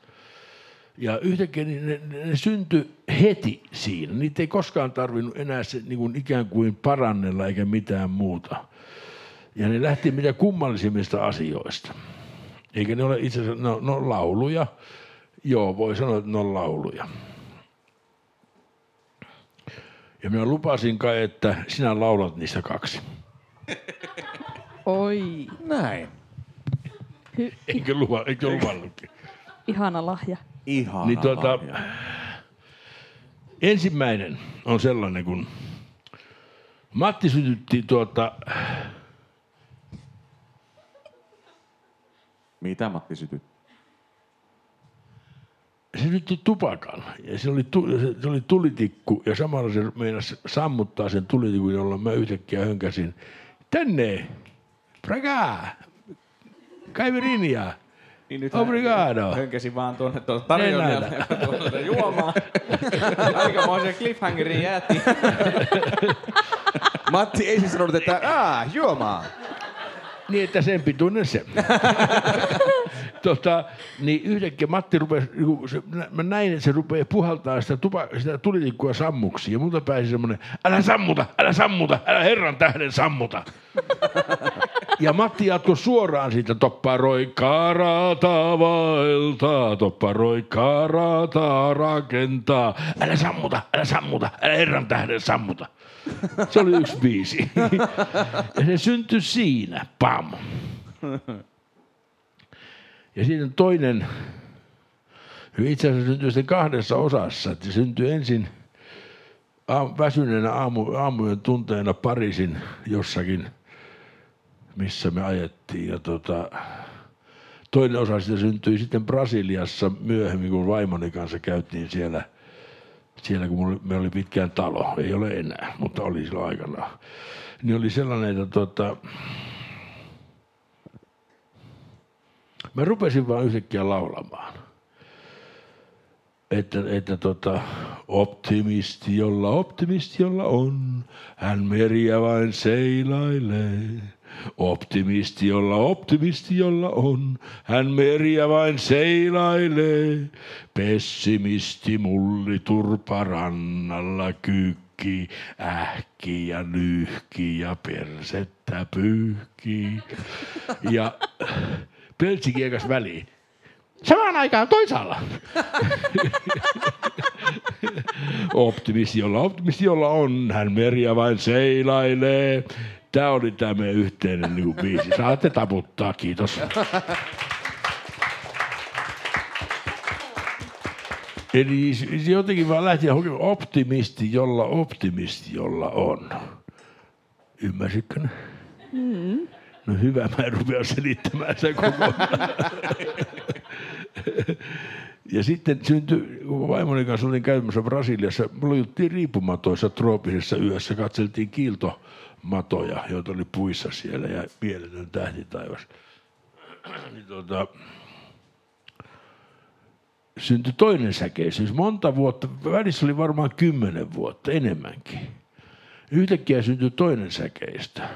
Ja yhtäkkiä niin ne, ne, ne syntyi heti siinä. Niitä ei koskaan tarvinnut enää se, niin kuin ikään kuin parannella eikä mitään muuta. Ja ne lähti mitä kummallisimmista asioista. Eikä ne ole itse asiassa, no, no lauluja. Joo, voi sanoa, että ne on lauluja. Ja minä lupasin kai, että sinä laulat niistä kaksi. Oi, Näin. Eikö, luva, eikö luvannutkin? ihana lahja. Ihana Niin tuota, lahja. ensimmäinen on sellainen, kun Matti sytytti tuota, Mitä Matti sytyt? se sytytti tupakan ja se oli, tu, se, se oli tulitikku ja samalla se meinasi sammuttaa sen tulitikun, jolla mä yhtäkkiä hönkäsin tänne, praga, kaiverinia. Niin nyt Obrigado. Hönkäsin vaan tuonne tuolle tarjonnalle juomaan. Aikamoisen cliffhangerin jäätiin. Matti ei siis sanonut, että aah, juomaa. Niin, että sen pituinen se. tota, niin yhtäkkiä Matti rupesi, niinku se, mä näin, että se rupeaa puhaltaa sitä, tupa, sitä tulitikkua sammuksi. Ja multa pääsi semmoinen, älä sammuta, älä sammuta, älä herran tähden sammuta. ja Matti jatkoi suoraan siitä, topparoi karata vaeltaa, topparoi karata rakentaa. Älä sammuta, älä sammuta, älä herran tähden sammuta. Se oli yksi biisi. ja se syntyi siinä, pam. Ja sitten toinen, itse asiassa syntyi sitten kahdessa osassa. Se syntyi ensin väsyneenä aamu, aamujen tunteena Pariisin jossakin, missä me ajettiin. Ja tota, toinen osa sitä syntyi sitten Brasiliassa myöhemmin, kun vaimoni kanssa käytiin siellä – siellä kun me oli pitkään talo, ei ole enää, mutta oli silloin aikanaan. Niin oli sellainen, että tota, mä rupesin vaan yhtäkkiä laulamaan. Että, että tota, optimisti, jolla optimisti, jolla on, hän meriä vain seilailee. Optimisti, jolla optimisti, jolla on, hän meriä vain seilailee. Pessimisti mulli turpa rannalla kyykki, ähki ja nyyhki ja persettä pyyhki. Ja peltsi kiekas väliin. Samaan aikaan toisaalla. optimisti, jolla optimisti, jolla on, hän meriä vain seilailee. Tämä oli tämä meidän yhteinen niin biisi. Saatte taputtaa, kiitos. Eli se jotenkin vaan lähti optimisti, jolla optimisti, jolla on. Ymmärsitkö ne? No hyvä, mä en rupea selittämään sen koko Ja sitten syntyi, kun vaimoni kanssa olin käymässä Brasiliassa, juttiin riippumatoissa trooppisessa yössä, katseltiin kiiltomatoja, joita oli puissa siellä ja mieletön tähtitaivas. niin tota, syntyi toinen säkeisyys. Monta vuotta, välissä oli varmaan kymmenen vuotta, enemmänkin. Yhtäkkiä syntyi toinen säkeistä.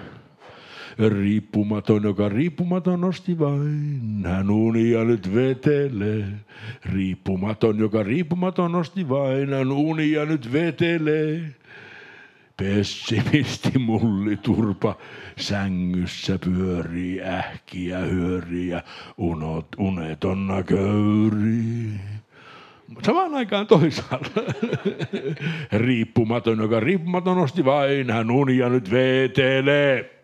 Riippumaton, joka riippumaton nosti vain, hän unia nyt vetelee. Riippumaton, joka riippumaton nosti vain, hän unia nyt vetelee. Pessimisti mulli turpa sängyssä pyörii ähkiä hyörii ja unot, unetonna köyrii. Samaan aikaan toisaalla. riippumaton, joka riippumaton nosti vain, hän unia nyt vetelee.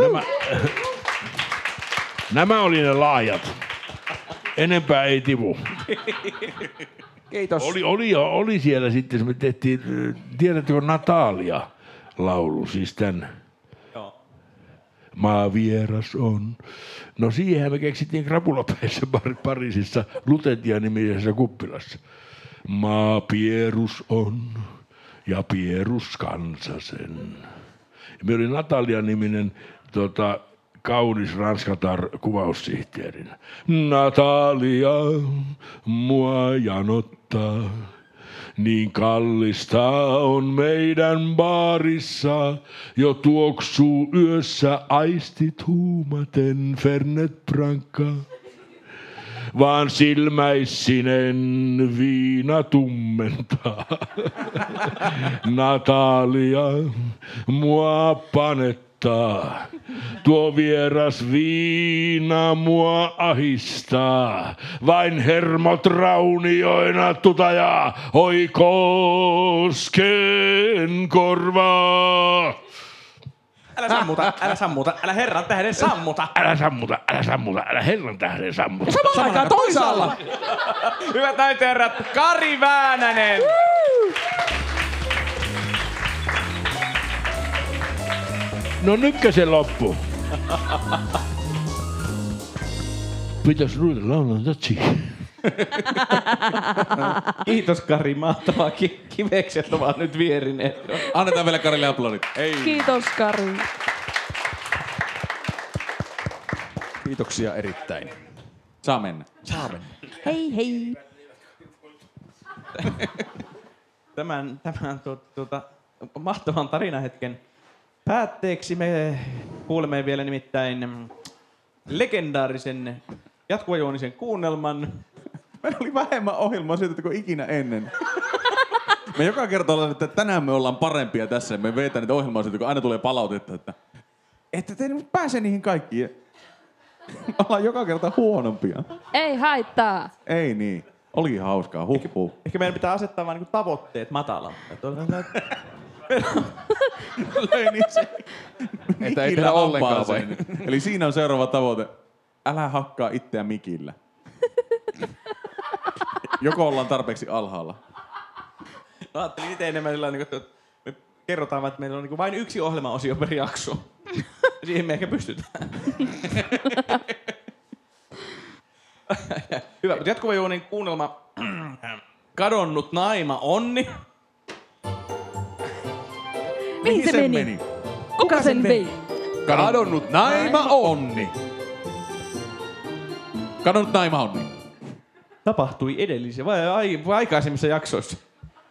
Nämä, nämä oli ne laajat. Enempää ei tivu. Kiitos. Oli, oli, oli siellä sitten, me tehtiin, tiedättekö Natalia laulu, siis tämän Joo. Maavieras on. No siihen me keksittiin Krapulapäissä Pariisissa Lutentia nimisessä kuppilassa. Maapierus on ja pierus kansa sen. Me oli Natalia-niminen tota, kaunis ranskatar kuvaussihteerinä. Natalia, mua janottaa. Niin kallista on meidän baarissa, jo tuoksuu yössä aistit huumaten Fernet Branca. Vaan silmäissinen viina tummentaa. Natalia, mua panettaa. Tuo vieras viina mua ahistaa. Vain hermot raunioina tutajaa, oi kosken korvaa. Älä sammuta, älä sammuta, älä herran tähden sammuta. Älä sammuta, älä sammuta, älä herran tähden sammuta. Samaan aikaan toisaalla. Hyvät ja herrat, Kari Väänänen. No nytkö se loppu? Pitäis ruveta laulaa tatsi. Kiitos Kari, mahtavaa. Ki- kivekset ovat nyt vierineet. Annetaan vielä Karille aplodit. Ei. Kiitos Kari. Kiitoksia erittäin. Saa mennä. Hei hei. Tämän, tämän tu, tuota, mahtavan tarinahetken päätteeksi me kuulemme vielä nimittäin legendaarisen jatkuvajuonisen kuunnelman. Meillä oli vähemmän ohjelmaa siitä kuin ikinä ennen. Me joka kerta ollaan, että tänään me ollaan parempia tässä. Me vetään niitä ohjelmaa siitä, kun aina tulee palautetta, että ette te nyt pääse niihin kaikkiin. ollaan joka kerta huonompia. Ei haittaa. Ei niin. Oli hauskaa. Huh, huh. Ehkä meidän pitää asettaa vain niin tavoitteet matalammin. Löi niin se Että ei mikillä tehdä ollenkaan hampaaseen. Eli siinä on seuraava tavoite. Älä hakkaa itseä mikillä. Joko ollaan tarpeeksi alhaalla. Mä ajattelin itse enemmän sillä tavalla, että me kerrotaan vaan, että meillä on niin vain yksi ohjelmaosio per jakso. Ja Siihen me ehkä pystytään. Hyvä, mutta jatkuva juonin kuunnelma. Kadonnut naima Onni. Mihin se meni? Kuka sen vei? Kadonnut naima onni. Kadonnut naima onni. Tapahtui edellisiä vai, ai, vai aikaisemmissa jaksoissa.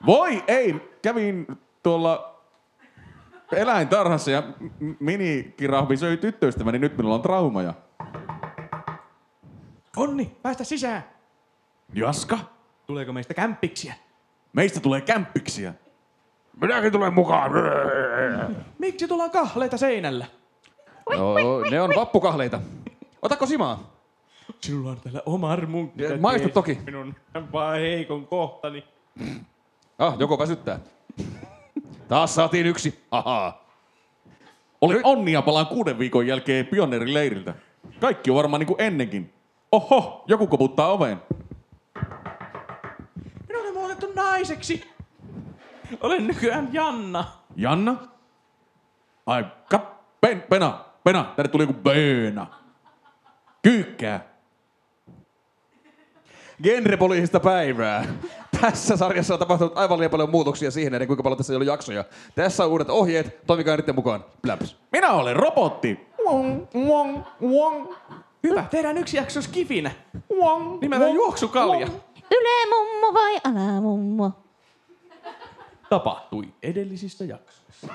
Voi ei! Kävin tuolla eläintarhassa ja minikirahvi söi tyttöystäväni. Nyt minulla on traumaja. Onni, päästä sisään. Jaska, Tuleeko meistä kämppiksiä? meistä tulee kämppiksiä. Minäkin tulen mukaan. Miksi tullaan kahleita seinällä? No, ne on vappukahleita. Otako simaa? Sinulla on täällä oma armunkki. Maista toki. Minun vaan heikon kohtani. Ah, joko väsyttää. Taas saatiin yksi. Ahaa. Oli onnia palaan kuuden viikon jälkeen pioneerileiriltä. Kaikki on varmaan niin kuin ennenkin. Oho, joku koputtaa oveen. Minun on muutettu naiseksi. Olen nykyään Janna. Janna? Ai, kap, pen, pena. Pena, tänne tuli joku bööna. Kyykkää. Genrepoliisista päivää. Tässä sarjassa on tapahtunut aivan liian paljon muutoksia siihen nähden, kuinka paljon tässä ei ollut jaksoja. Tässä on uudet ohjeet, toimikaa niiden mukaan. Bläps. Minä olen robotti. Wong, wong, wong. Hyvä, tehdään yksi jakso skifinä. Wong, Nimeltään wong, juoksukalja. wong. Ylämummo vai alamummo? Tapahtui edellisissä jaksoissa.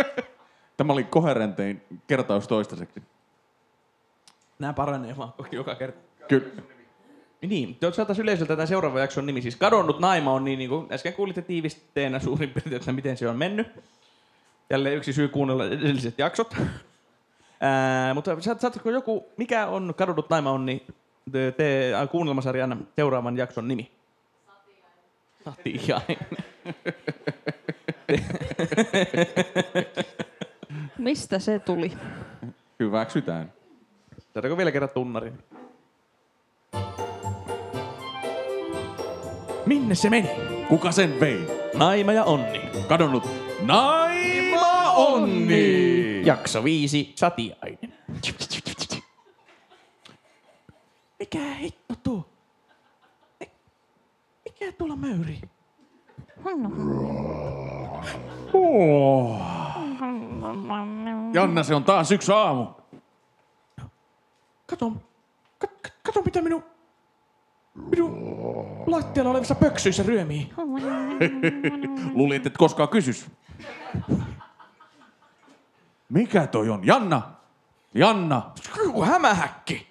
Tämä oli koherentein kertaus toistaiseksi. Nämä paranee vaan joka kerta. Kyllä. Niin, te saataisiin yleisöltä tämän seuraavan jakson nimi. Siis kadonnut naima on niin, niin kuin äsken kuulitte tiivisteenä suurin piirtein, että miten se on mennyt. Jälleen yksi syy kuunnella edelliset jaksot. Ää, mutta saat- saatko joku, mikä on kadonnut naima on, niin te, te kuunnelmasarjan seuraavan jakson nimi? Satiainen. Mistä se tuli? Hyväksytään. Saadaanko vielä kerran tunnarin? Minne se meni? Kuka sen vei? Naima ja Onni. Kadonnut Naima Onni! Jakso viisi, Satiainen. Mikä hitto tuo? Mi- Mikä tuolla möyrii? Oh. Janna, se on taas yksi aamu. Kato, kat, kat- kato mitä minun, minun lattialla olevissa pöksyissä ryömii. Luulin, että et koskaan kysys. Mikä toi on? Janna! Janna! Hämähäkki.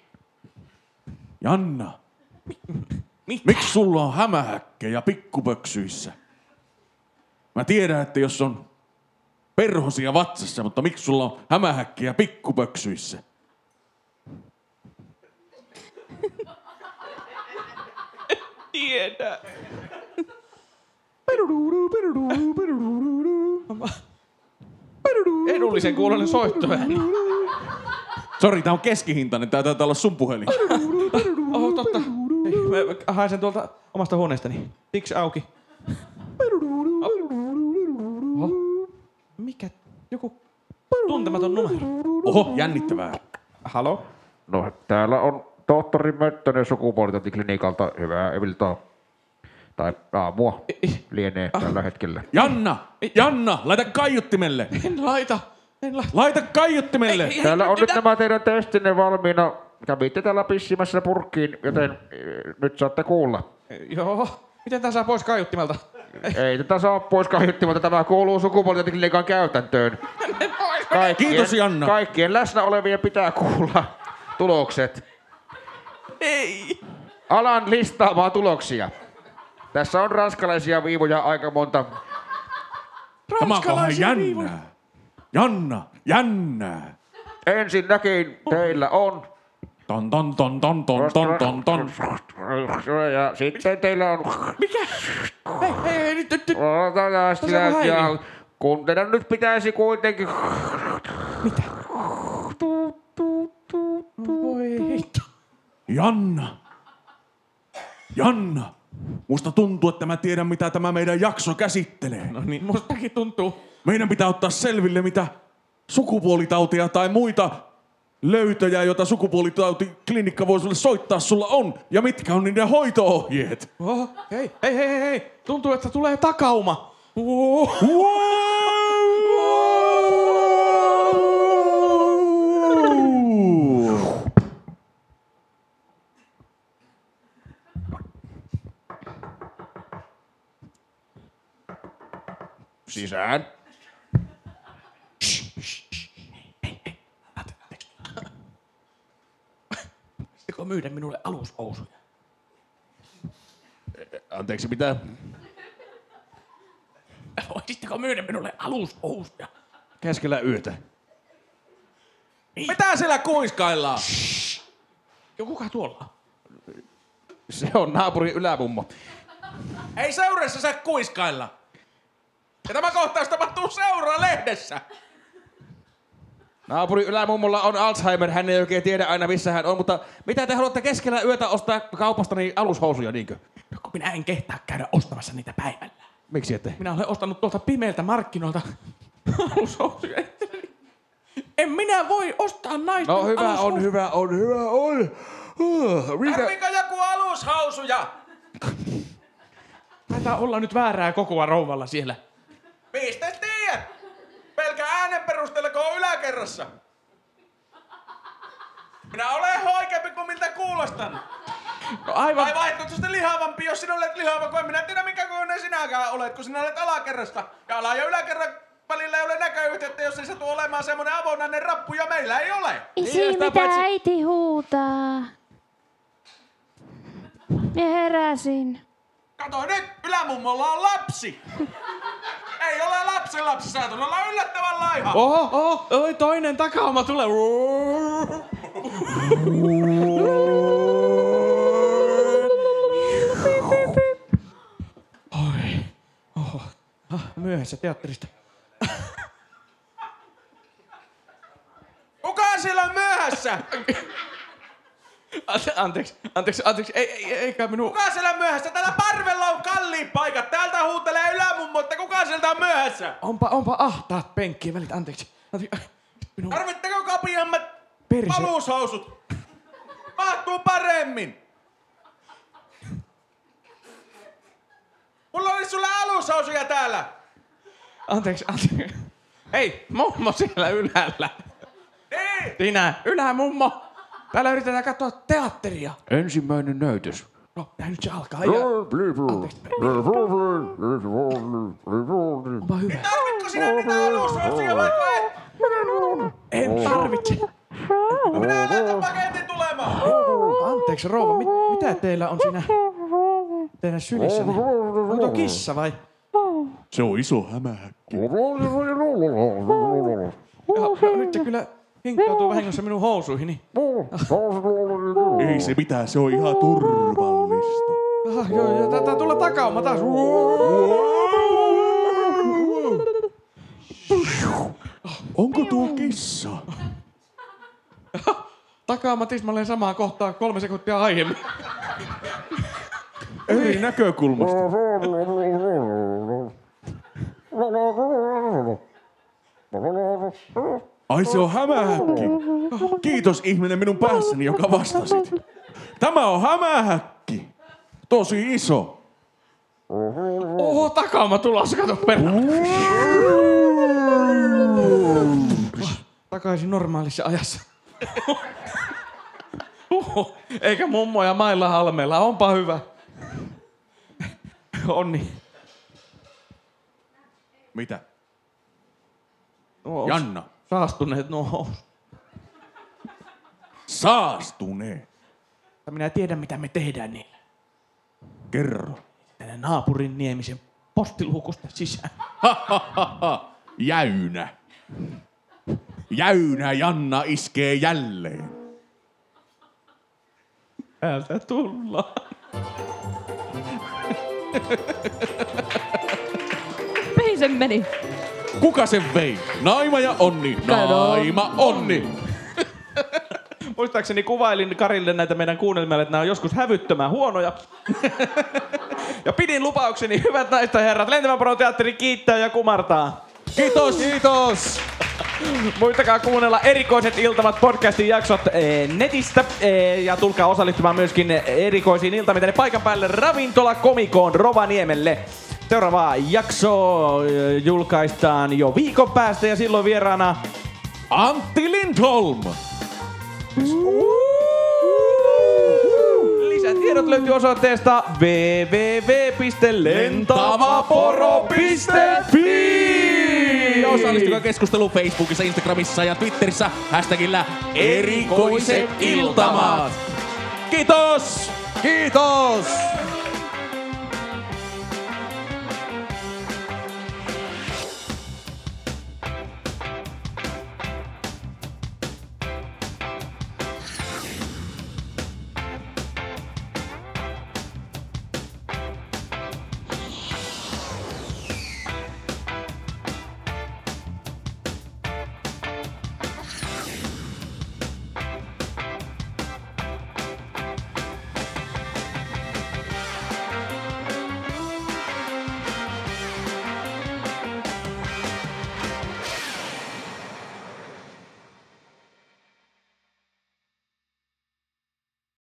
Janna! Mitä? Miksi sulla on hämähäkkejä pikkupöksyissä? Mä tiedän, että jos on perhosia vatsassa, mutta miksi sulla on hämähäkkejä pikkupöksyissä? Tiedä. Edullisen kuulonen soittoääni. Sori, tää on keskihintainen. Tää taitaa olla sun puhelin. Mä haen sen tuolta omasta huoneestani. Tiksi auki. Oho. Mikä? Joku tuntematon numero. Oho, jännittävää. Halo? No, täällä on tohtori Möttönen sukupuolitointiklinikalta. Hyvää iltaa. Tai aamua lienee tällä hetkellä. Janna! Janna, laita kaiuttimelle! En laita. En laita. Laita kaiuttimelle! Ei, ei, Täällä on ei, nyt nämä teidän testinne valmiina. Kävitte täällä pissimässä purkkiin, joten eh, nyt saatte kuulla. Joo. Miten tää saa pois kaiuttimelta? Ei tätä saa pois kaiuttimalta, tämä kuuluu sukupuolitointiklinikan käytäntöön. Kaikkien, Kiitos, Janna. Kaikkien läsnä olevien pitää kuulla tulokset. Ei. Alan listaamaan tuloksia. Tässä on ranskalaisia viivoja aika monta. Tämä on Ranskalaisia viivoja. jännää. Janna, jännää. Ensinnäkin teillä on... Ton ton ton ton ton ton ton ton. Ja sitten teillä on... Mikä? Hei, hei, nyt, nyt, nyt. Ja, kun teidän nyt pitäisi kuitenkin... Voi hitto. Janna. Janna. Musta tuntuu, että mä tiedän, mitä tämä meidän jakso käsittelee. No niin, mustakin tuntuu. Meidän pitää ottaa selville, mitä sukupuolitautia tai muita löytöjä, joita sukupuolitautiklinikka voi sulle soittaa, sulla on. Ja mitkä on niiden hoito-ohjeet. Oh, hei, hei, hei, hei, hei. Tuntuu, että tulee takauma. Oh. Wow! Sisään. Voisitteko myydä minulle alushousuja? Anteeksi, mitä? Voisitteko myydä minulle alushousuja? Keskellä yötä. Mitä siellä kuiskaillaan? Jo kuka tuolla? Se on naapurin ylämummo. Ei seurassa saa kuiskailla. Ja tämä kohtaus tapahtuu seuraa Naapurin ylämummolla on Alzheimer, hän ei oikein tiedä aina missä hän on, mutta mitä te haluatte keskellä yötä ostaa kaupasta niin alushousuja, niinkö? No, kun minä en kehtaa käydä ostamassa niitä päivällä. Miksi ette? Minä olen ostanut tuolta pimeiltä markkinoilta alushousuja. En minä voi ostaa naisten No hyvä alushousuja. on, hyvä on, hyvä on. Mikä? Tarviiko joku alushousuja? Taitaa olla nyt väärää kokoa rouvalla siellä. Mistä tiedät? Pelkä äänen perusteella, kun on yläkerrassa. Minä olen hoikeampi kuin miltä kuulostan. No aivan... Vai vaihtoehto sitten lihavampi, jos sinä olet lihava, kun en minä tiedä minkä kokoinen sinäkään olet, kun sinä olet alakerrasta. Ja ala- ja yläkerran välillä ei ole näköyhteyttä, jos ei satu olemaan semmonen avonainen rappu, ja meillä ei ole. Isi, sitä mitä paitsi- äiti huutaa? Minä heräsin. Kato nyt, ylämummolla on lapsi. ei ole lapsen lapsi, sä olla yllättävän laiha. Oho, oho, oi toinen takauma tulee. Oi, oho, ah, myöhässä teatterista. Kuka siellä on myöhässä? Ante- Anteeksi, anteeksi, anteeksi, ei, ei, eikä minun... Kuka siellä on myöhässä? Täällä parvella on kalliit paikat. Täältä huutelee ylämummo, että kuka sieltä on myöhässä? Onpa, onpa ahtaat penkkien välit, anteeksi. anteeksi. Minun Tarvitteko kapiammat perse... alushousut? Mahtuu paremmin. Mulla olisi sulle alushousuja täällä. Anteeksi, anteeksi. Hei, mummo siellä ylhäällä. Niin. Sinä, ylämummo. Täällä yritetään katsoa teatteria. Ensimmäinen näytös. No, ja nyt se alkaa. Ja... Onpa hyvä. Tarvitko sinä niitä vai? En tarvitse. Minä laitan paketin tulemaan. Anteeksi, rouva, mit, mitä teillä on siinä teidän sylissä? Onko tuo kissa vai? Se on iso hämähäkki. Joo, joo, nyt se kyllä hinkkautuu vahingossa minun housuihini. Ei se mitään, se on ihan turvallista. Aha, joo, joo, tää, tulee takauma taas. Onko tuo kissa? Takauma tismalleen samaa kohtaa kolme sekuntia aiemmin. Eri näkökulmasta. Ai se on hämähäkki. Kiitos ihminen minun päässäni, joka vastasit. Tämä on hämähäkki. Tosi iso. Oho, takauma tulossa, kato perä. Takaisin normaalissa ajassa. Huhhuh, Eikä mummo ja mailla halmeella, onpa hyvä. Onni. Mitä? Nuo Janna. Saastuneet nuo housut. Saastuneen. Minä tiedän, mitä me tehdään niillä. Kerro. Tänne naapurin niemisen postiluukusta sisään. Jäynä. Jäynä Janna iskee jälleen. Täältä tullaan. Mihin se meni? Kuka sen vei? Naima ja Onni. Naima Onni. Muistaakseni kuvailin Karille näitä meidän kuunnelmille, että nämä on joskus hävyttömän huonoja. ja pidin lupaukseni, hyvät naiset ja herrat, Lentävän Poron teatteri kiittää ja kumartaa. Kiitos! Kiitos! Muistakaa kuunnella erikoiset iltamat podcastin jaksot eh, netistä eh, ja tulkaa osallistumaan myöskin erikoisiin iltamiin tänne paikan päälle Ravintola Komikoon Rovaniemelle. Seuraava jakso julkaistaan jo viikon päästä ja silloin vieraana Antti Lindholm. Lisätiedot löytyy osoitteesta www.lentavaporo.fi osallistukaa keskusteluun Facebookissa, Instagramissa ja Twitterissä hashtagillä erikoiset iltamat. Kiitos! Kiitos!